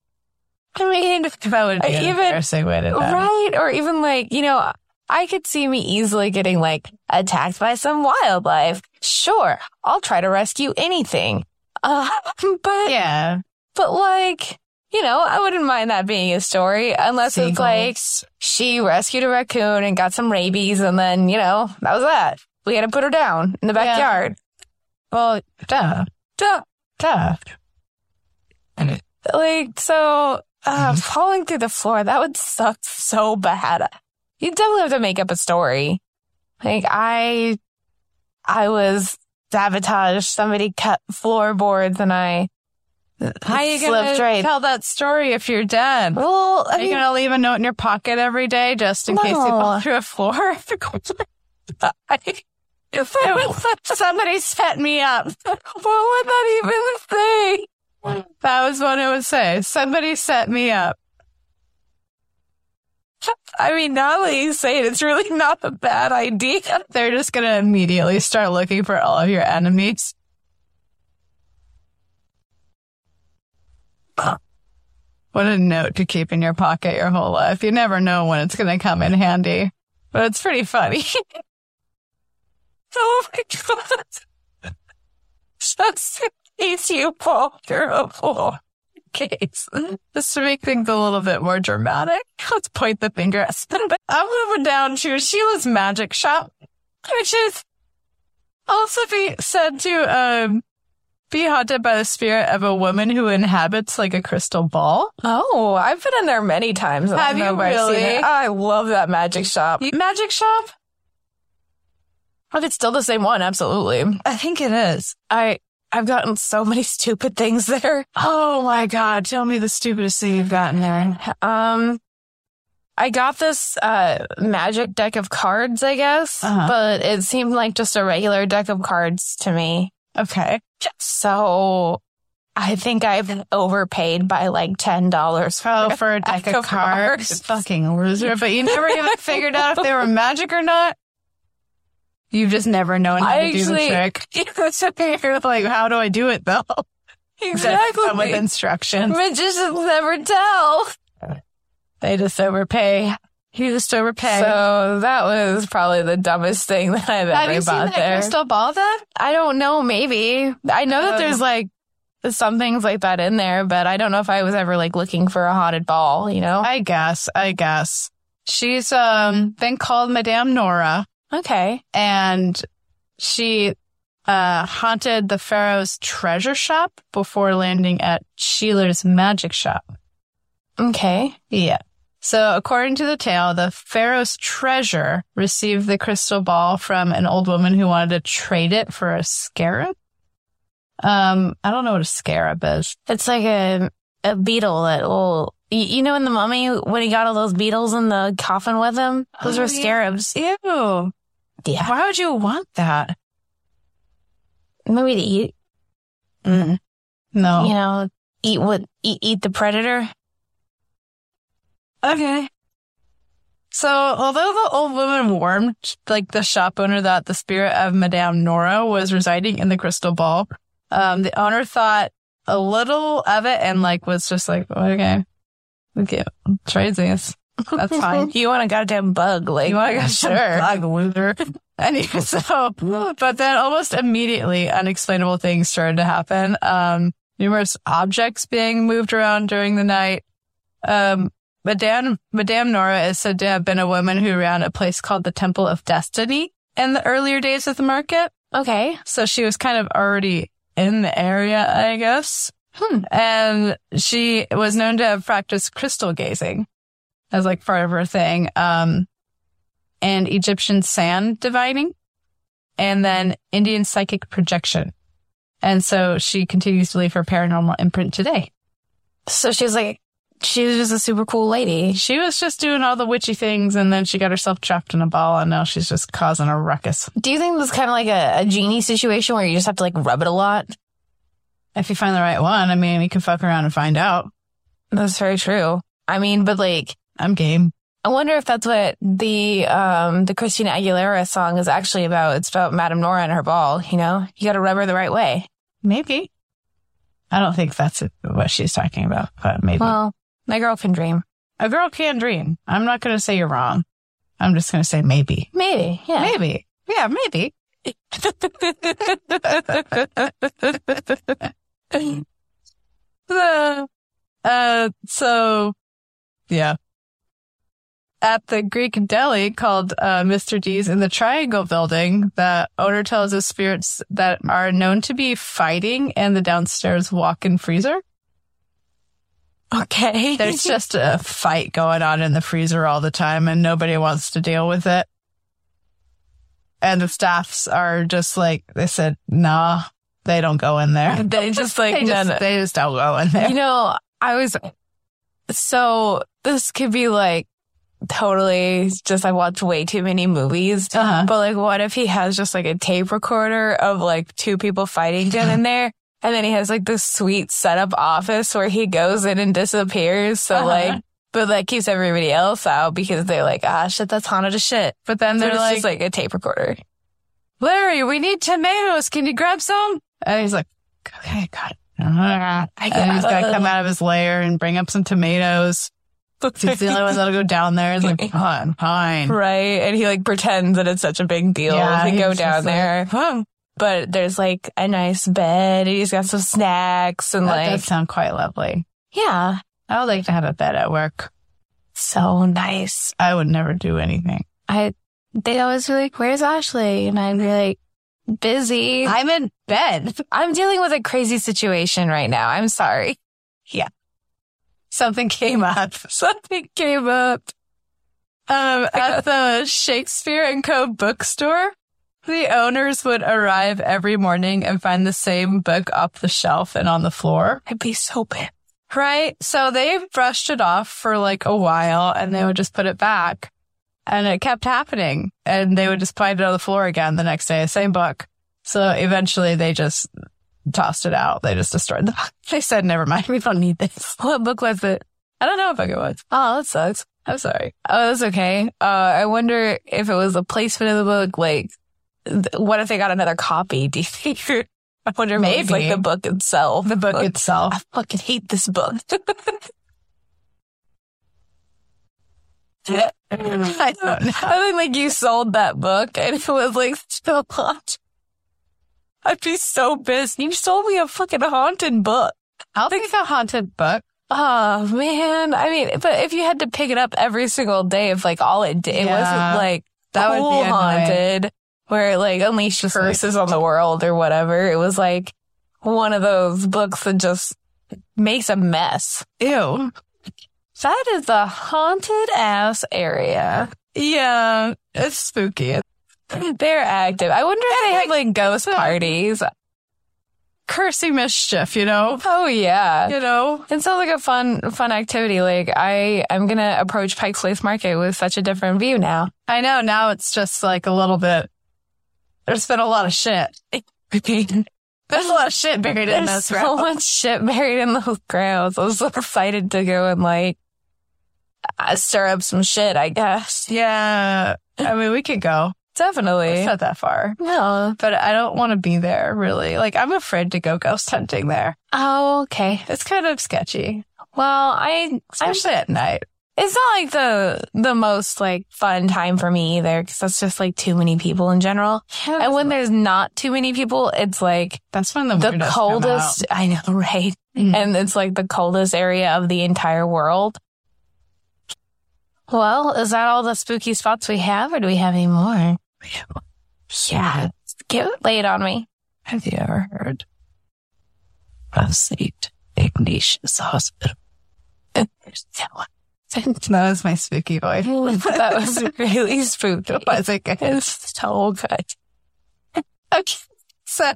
I mean, (laughs)
That would be an
Even-
embarrassing way to die.
right? Or even like, you know, I could see me easily getting like attacked by some wildlife. Sure, I'll try to rescue anything. (laughs) Uh, but,
Yeah,
but like, you know, I wouldn't mind that being a story unless it's like she rescued a raccoon and got some rabies and then, you know, that was that. We had to put her down in the
Yeah.
backyard.
Well, duh,
Duh.
duh.
And it, like, so, uh, falling through the floor, that would suck so bad. You definitely have to make up a story. Like, I, I was sabotaged. Somebody cut floorboards and I,
How are you gonna
right.
tell that story if you're dead?
Well, I
Are you
mean,
gonna leave a note in your pocket every day just in case you fall through a floor? (laughs)
If I was,
Somebody set me up.
what would that even say?
That was what it would say. Somebody set me up.
I mean, now that you say it, it's really (laughs) not a bad idea.
They're just gonna immediately start looking for all of your enemies. What a note to keep in your pocket your whole life. You never know when it's gonna come in handy. But it's pretty funny. (laughs)
Oh my god. Just in case you fall through a floor.
case. Just to make things a little bit more dramatic, let's point the finger at somebody. (laughs) I'm moving down to Sheila's Magic Shop, which is also be said to um, be haunted by the spirit of a woman who inhabits like a crystal ball.
Oh, I've been in there many times. I
Have you
if I've seen
really?
it. I love that magic shop.
Magic shop?
If it's still the same one, absolutely.
I think it is.
I I've gotten so many (laughs) stupid things there.
Oh my god, tell me the stupidest thing you've gotten there.
Um, I got this uh magic deck of cards, I guess,
Uh-huh.
but it seemed like just a regular deck of cards to me.
Okay.
So I think I've overpaid by like ten dollars.
Oh, for (laughs) a deck of cards. Fucking loser. But you never even (laughs) figured out if they were magic or not. You've just never known how
I
to do the
actually-
trick. (laughs) It's okay. You're like, how do I do it though?
Exactly.
Come with instructions.
Magicians never tell.
They just overpay. You just overpay.
So that was probably the dumbest thing that I've
Have
ever bought
that
there.
crystal ball then?
I don't know. Maybe I know that
Um,
there's like some things like that in there, but I don't know if I was ever like looking for a haunted ball. You know?
I guess. I guess. She's um been called Madame Nora.
okay.
and she uh, haunted the pharaoh's treasure shop before landing at Sheeler's magic shop.
Okay.
Yeah. So according to the tale, the pharaoh's treasure received the crystal ball from an old woman who wanted to trade it for a scarab. Um, I don't know what a scarab is.
It's like a a beetle that will. You, you know, in the mummy when he got all those beetles in the coffin with him, those
Oh,
were scarabs.
Ew.
Yeah.
Why would you want that?
Maybe to eat.
Mm. No.
You know, eat what eat eat the predator.
Okay. So, although the old woman warned, like the shop owner, that the spirit of Madame Nora was residing in the crystal ball, um, the owner thought a little of it and like was just like, okay, okay, try this. That's fine. (laughs)
you want a goddamn bug? Like,
You want to go (laughs)
sure.
Bug loser. anyway, (laughs) so, but then almost immediately unexplainable things started to happen. Um, numerous objects being moved around during the night. Um, Madame, Madame Nora is said to have been a woman who ran a place called the Temple of Destiny in the earlier days of the market.
Okay.
So she was kind of already in the area, I guess.
Hmm.
And she was known to have practiced crystal gazing as like part of her thing. Um, and Egyptian sand divining and then Indian psychic projection. And so she continues to leave her paranormal imprint today.
So she was like, she was just a super cool lady.
She was just doing all the witchy things and then she got herself trapped in a ball and now she's just causing a ruckus.
Do you think this is kind of like a, a genie situation where you just have to like rub it a lot?
If you find the right one, I mean, we can fuck around and find out.
That's very true. I mean, but like,
I'm game.
I wonder if that's what the um the Christina Aguilera song is actually about. It's about Madame Nora and her ball. You know, you got to rub her the right way.
Maybe. I don't think that's what she's talking about, but maybe.
Well, my girl can dream.
a girl can dream. I'm not going to say you're wrong. I'm just going to say maybe.
Maybe, yeah.
Maybe. Yeah, maybe. (laughs) uh, uh, so, yeah. At the Greek deli called uh, Mr. D's in the Triangle building, the owner tells us spirits that are known to be fighting in the downstairs walk-in freezer.
Okay. (laughs)
There's just a fight going on in the freezer all the time and nobody wants to deal with it. And the staffs are just like, they said, nah, they don't go in there.
they (laughs) just like
They
no,
just,
no.
they just don't go in there.
You know, I was so this could be like totally just I watch way too many movies.
Uh-huh.
But like what if he has just like a tape recorder of like two people fighting down in there? And then he has like this sweet setup office where he goes in and disappears. So
Uh-huh.
like but that keeps everybody else out because they're like, ah shit, that's haunted as shit.
But then
So
they're like,
just like a tape recorder.
Larry, we need tomatoes. Can you grab some? And he's like, okay, got it. (laughs)
I
And he's got to come out of his lair and bring up some tomatoes. He's the only one that'll go down there. He's like, fine, fine. (laughs)
Right. And he like pretends that it's such a big deal
Yeah,
to go down
like,
there. But there's like a nice bed. and He's got some snacks and
That
like,
does sound quite lovely.
yeah,
I would like to have a bed at work.
so nice.
I would never do anything.
I, they always be like, where's Ashley? And I'd be like, busy.
I'm in bed.
I'm dealing with a crazy situation right now. I'm sorry. Yeah.
Something came up. (laughs)
Something came up.
Um, at (laughs) the Shakespeare and Co. bookstore, the owners would arrive every morning and find the same book off the shelf and on the floor.
I'd be so bad.
Right. So they brushed it off for like a while and they would just put it back. And it kept happening. And they would just find it on the floor again the next day, same book. So eventually they just tossed it out. They just destroyed the book. (laughs) They said, never mind. We don't need this. (laughs)
What book was it?
I don't know what book it was.
Oh, that sucks.
I'm sorry.
Oh, that's okay. Uh, I wonder if it was a placement of the book. Like, what if they got another copy? (laughs) Do you think? I wonder if it was like
Maybe.
the book itself.
The book
Like,
itself.
I fucking hate this book. (laughs)
I don't know.
I think like you sold that book and it was like still hot. I'd be so pissed. You sold me a fucking haunted book.
I'll think it's a haunted book.
Oh man. I mean, but if you had to pick it up every single day, if like all it did, it wasn't like
That would be
cool
annoying.
haunted where it like unleashed
Just like-
curses on the world or whatever. It was like one of those books that just makes a mess.
Ew.
That is a haunted ass area.
Yeah. It's spooky.
They're active. I wonder if they have like ghost parties.
Cursing mischief, you know?
Oh yeah.
You know?
It sounds like a fun, fun activity. Like I, I'm gonna approach Pike's Place Market with such a different view now.
I know now it's just like a little bit. There's been a lot of shit. There's a lot of shit buried in
There's
this
so
round.
much shit buried in those grounds. I was so excited to go and like uh, stir up some shit. I guess
Yeah. I mean, we could go.
definitely.
It's not that far,
No.
but I don't want to be there really. Like, I'm afraid to go ghost hunting there.
Oh, okay.
It's kind of sketchy,
Well, I, I'm
especially at night.
It's not like the the most like fun time for me either because that's just like too many people in general. And when there's not too many people, it's like
That's when the,
the coldest. (laughs) I know, right?
Mm.
And it's like the coldest area of the entire world. Well, is that all the spooky spots we have, or do we have any more? Yeah, get lay it on me.
Have you ever heard of St. Ignatius Hospital? (laughs)
There's that one.
That was my spooky voice.
that was (laughs) really spooky.
Was it good?
It's so good. (laughs)
Okay. So,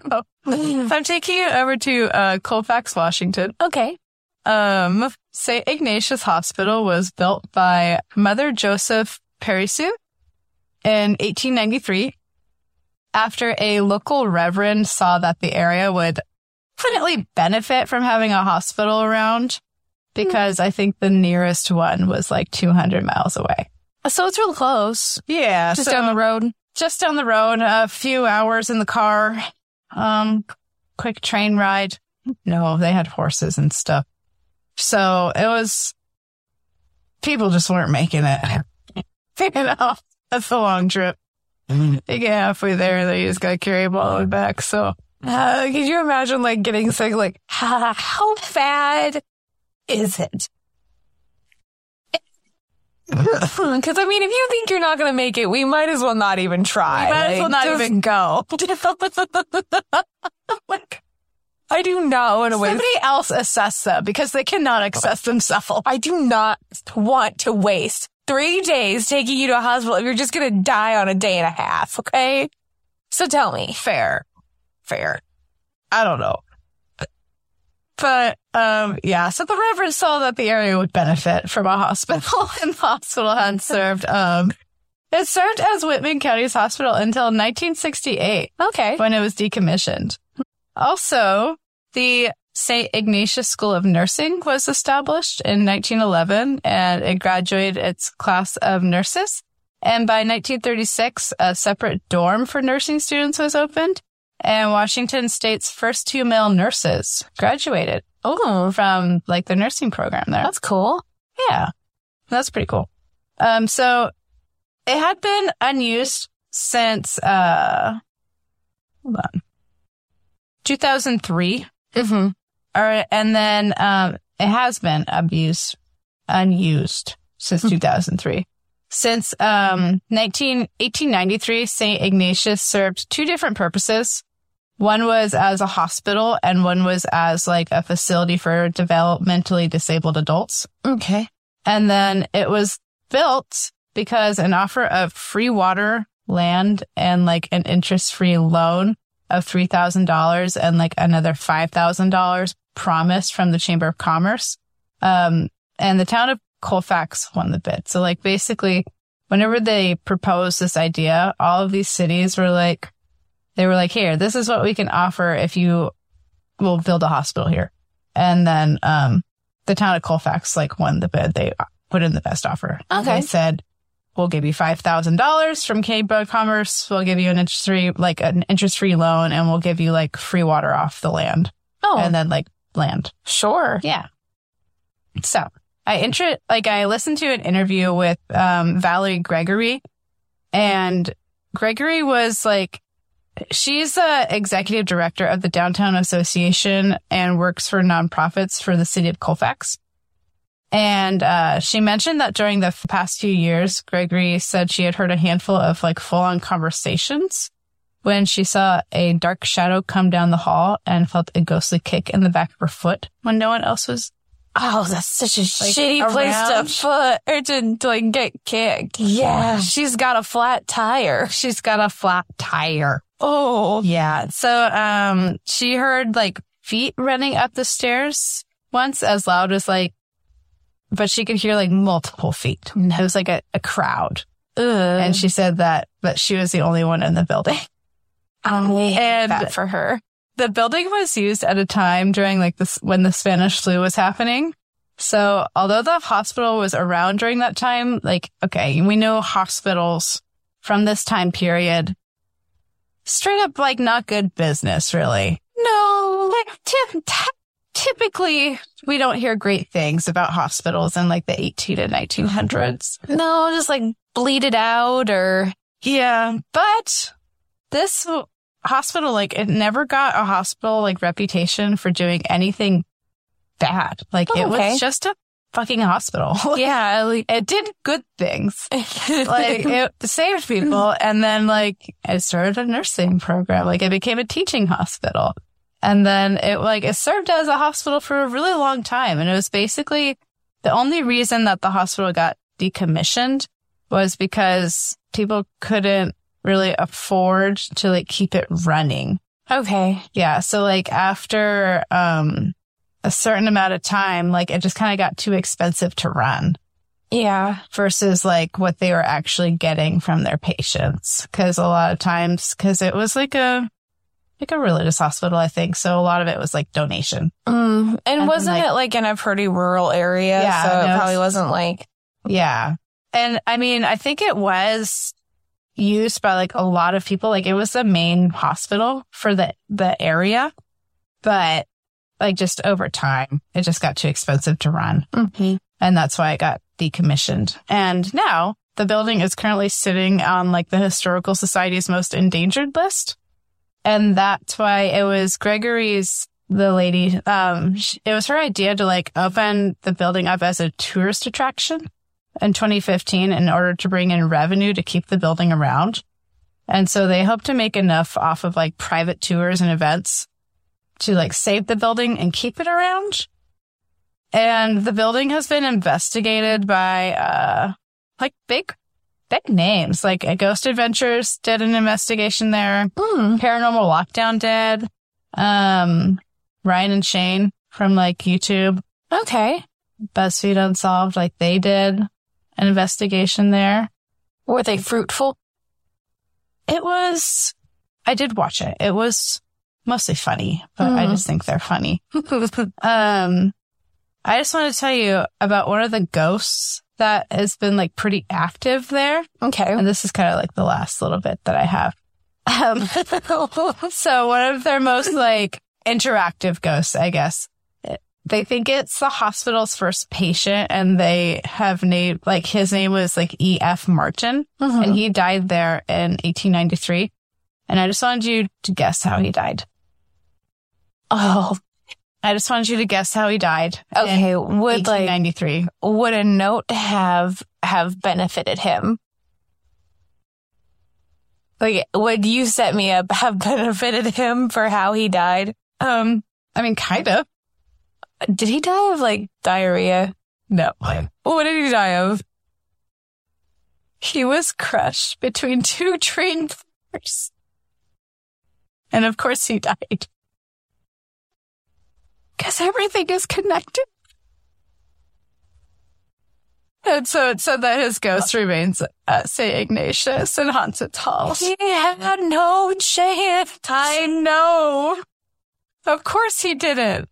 I'm taking you over to uh, Colfax, Washington.
Okay.
Um, St. Ignatius Hospital was built by Mother Joseph Pariseau in 1893 after a local reverend saw that the area would definitely benefit from having a hospital around because I think the nearest one was like 200 miles away.
So it's real close.
Yeah.
Just
so-
down the road.
just down the road, a few hours in the car. Um, quick train ride. No, they had horses and stuff. So it was, people just weren't making it. (laughs) you know, that's a long trip. You get halfway there, they just got them all the way back. So
Uh, could you imagine like getting sick? Like, (laughs) how bad is it? Hmm, because I mean, if you think you're not going to make it, we might as well not even try.
You might as well not even go. (laughs)
like, I do not want to waste.
Somebody else assess them because they cannot assess themselves.
I do not want to waste three days taking you to a hospital if you're just going to die on a day and a half. Okay, so tell me.
fair. Fair. I don't know. But um yeah, so the Reverend saw that the area would benefit from a hospital (laughs) and the hospital had served um it served as Whitman County's hospital until 1968
Okay.
when it was decommissioned. Also, the St. Ignatius School of Nursing was established in 1911 and it graduated its class of nurses. And by 1936, a separate dorm for nursing students was opened and Washington State's first two male nurses graduated
Oh,
from like the nursing program there.
that's cool.
Yeah. That's pretty cool. Um, so it had been unused since, uh, hold on, 2003.
Mm-hmm.
Or, and then, um, it has been abused, unused since 2003. Since um, 19, 1893, St. Ignatius served two different purposes. One was as a hospital and one was as like a facility for developmentally disabled adults.
Okay.
And then it was built because an offer of free water, land, and like an interest free loan of $3,000 and like another $5,000 promised from the Chamber of Commerce. Um, and the town of Colfax won the bid. So like basically whenever they proposed this idea, all of these cities were like, they were like, here, this is what we can offer if you will build a hospital here. And then, um, the town of Colfax like won the bid. They put in the best offer.
Okay.
They said, we'll give you $5,000 from of Commerce. We'll give you an interest free, like an interest free loan and we'll give you like free water off the land
Oh,
and then like land.
sure.
Yeah. So I inter- like I listened to an interview with um, Valerie Gregory and Gregory was like, she's the executive director of the Downtown Association and works for nonprofits for the city of Colfax. And uh, she mentioned that during the past few years, Gregory said she had heard a handful of like full on conversations when she saw a dark shadow come down the hall and felt a ghostly kick in the back of her foot when no one else was.
Oh, that's such a
Like,
shitty place to foot or to, to like get kicked. Yeah. She's got a flat tire.
She's got a flat tire.
Oh.
Yeah. So, um, she heard like feet running up the stairs once as loud as like, but she could hear like multiple feet. It was like a, a crowd.
Ugh.
And she said that, that she was the only one in the building.
I hate
and-
that for her.
The building was used at a time during like this, when the Spanish flu was happening. So although the hospital was around during that time, like, okay, we know hospitals from this time period, straight up like not good business, really.
No.
Like, ty- ty- typically we don't hear great things about hospitals in like the 18 and 1900s.
No, just like bleed it out or
Yeah, but this hospital, like, it never got a hospital like reputation for doing anything bad. Like,
Oh,
it
okay.
was just a fucking hospital. (laughs)
yeah, like,
it did good things. (laughs) Like, it saved people, and then like it started a nursing program. Like, it became a teaching hospital, and then it like it served as a hospital for a really long time. And it was basically the only reason that the hospital got decommissioned was because people couldn't really afford to like keep it running.
okay.
Yeah. So like after, um, a certain amount of time, like it just kind of got too expensive to run
Yeah.
versus like what they were actually getting from their patients. Cause a lot of times, cause it was like a, like a religious hospital, I think. So a lot of it was like donation.
Mm. And
then,
wasn't
like-
it like in a pretty rural area?
Yeah,
So
no,
it probably wasn't like,
Yeah. And I mean, I think it was used by like a lot of people. Like it was the main hospital for the, the area, but like just over time, it just got too expensive to run. And that's why it got decommissioned. And now the building is currently sitting on like the Historical Society's most endangered list. And that's why it was Gregory's, the lady, um, it was her idea to like open the building up as a tourist attraction in 2015 in order to bring in revenue to keep the building around. And so they hope to make enough off of like private tours and events to like save the building and keep it around. And the building has been investigated by, uh, like big, big names. Like Ghost Adventures did an investigation there.
mm.
Paranormal Lockdown did. Um, Ryan and Shane from like YouTube,
okay.
BuzzFeed Unsolved, like they did an investigation there.
Were they fruitful?
It was, I did watch it. It was mostly funny, but I
Mhm.
just think they're funny. (laughs) Um, I just want to tell you about one of the ghosts that has been like pretty active there.
okay.
And this is kind of like the last little bit that I have. Um, (laughs) so one of their most like interactive ghosts, I guess. They think it's the hospital's first patient and they have named, like his name was like E.F. Martin
Mhm.
and he died there in 1893. And I just wanted you to guess how he died.
oh,
I just wanted you to guess how he died.
okay. Would like,
1893.
would a note have
have benefited him? Like, would you set me up have (laughs) benefited him for how he died?
Um, I mean, kind of.
Did he die of like diarrhea?
No.
What did he die of?
He was crushed between (laughs) two train cars. And of course he died. Because everything is connected. And so it said that his ghost remains uh, at St. Ignatius and haunts its halls.
He had no chance.
I know. Of course he didn't.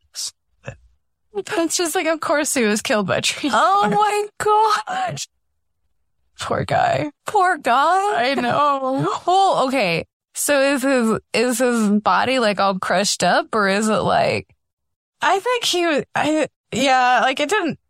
It's just like, of course he was killed by trees.
Oh my gosh.
Poor guy.
Poor guy.
I know.
Well, okay. So is his is his body like all crushed up or is it like
I think he was, I, yeah, like it didn't,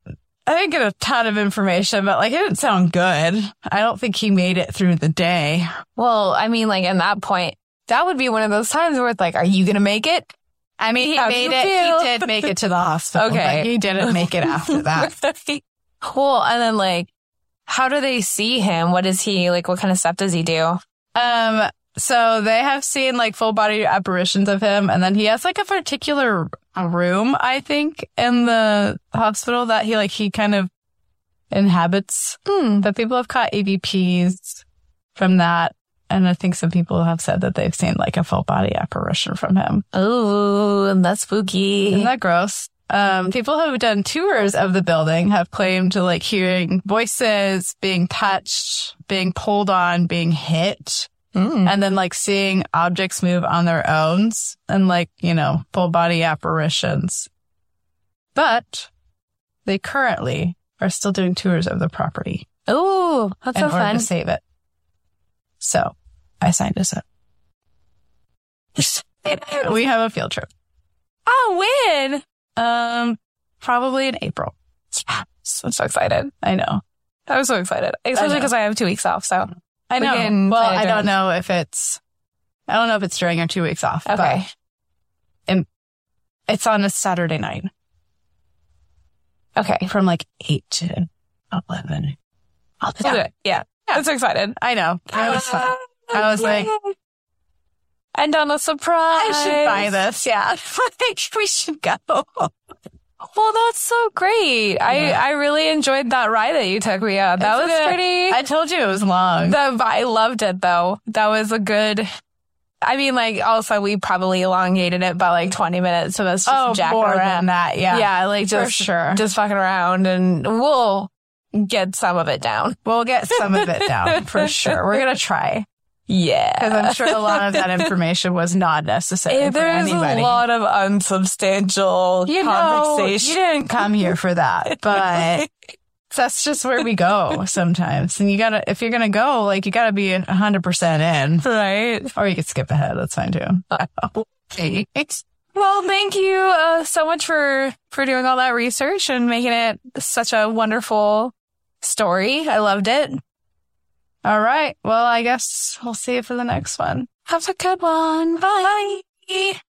I didn't get a ton of information, but like it didn't sound good. I don't think he made it through the day.
well, I mean like in that point, that would be one of those times where it's like, are you gonna make it?
I mean, he
How'd
made it,
feel?
he did make it to the hospital.
Okay.
he didn't make it after (laughs) that.
Cool. And then like how do they see him? What is he like what kind of stuff does he do?
Um, so they have seen like full body apparitions of him, and then he has like a particular room, I think, in the hospital that he like he kind of inhabits.
Hmm.
But people have caught EVPs from that, and I think some people have said that they've seen like a full body apparition from him.
Oh, and that's spooky.
Isn't that gross? Um, people who have done tours of the building have claimed to like hearing voices, being touched, being pulled on, being hit
Mm.
and then like seeing objects move on their own and like, you know, full body apparitions. But they currently are still doing tours of the property
Oh, that's
in
so
order
fun.
to save it. So I signed us up. We have a field trip.
Oh, when?
Um, probably in April.
Yes, I'm so excited.
I know.
I'm so excited, especially because I have two weeks off. So
I know.
can
well, I don't know if it's, I don't know if it's during our two weeks off. but
okay,
It's on a Saturday night
okay,
from like eight to 11.
I'll do it. Yeah, I'm so excited.
I know. It was (sighs) fun. I was like,
and on a surprise,
I should buy this. Yeah. (laughs) I think we should go.
Well, that's so great. I I really enjoyed that ride that you took me on. That
It's
was
good.
pretty.
I told you it was long.
The, I loved it though. That was a good. I mean, like also we probably elongated it by like 20 minutes, so that's just
oh,
jacking
more
around.
than that. Yeah.
yeah, like
For
just
sure.
just fucking around, and we'll get some of it down.
We'll get some of it down for sure. We're going to try
Yeah,
because I'm sure a lot of that information was not necessary
There's a lot of unsubstantial
you know,
conversation.
you didn't come here for that, (laughs) but that's just where we go sometimes. And you gotta, if you're gonna go, like you gotta be hundred percent in,
right.
or you could skip ahead. That's fine too. Okay.
Well, thank you uh, so much for for doing all that research and making it such a wonderful story. I loved it.
All right. Well, I guess we'll see you for the next one.
Have a good one. Bye.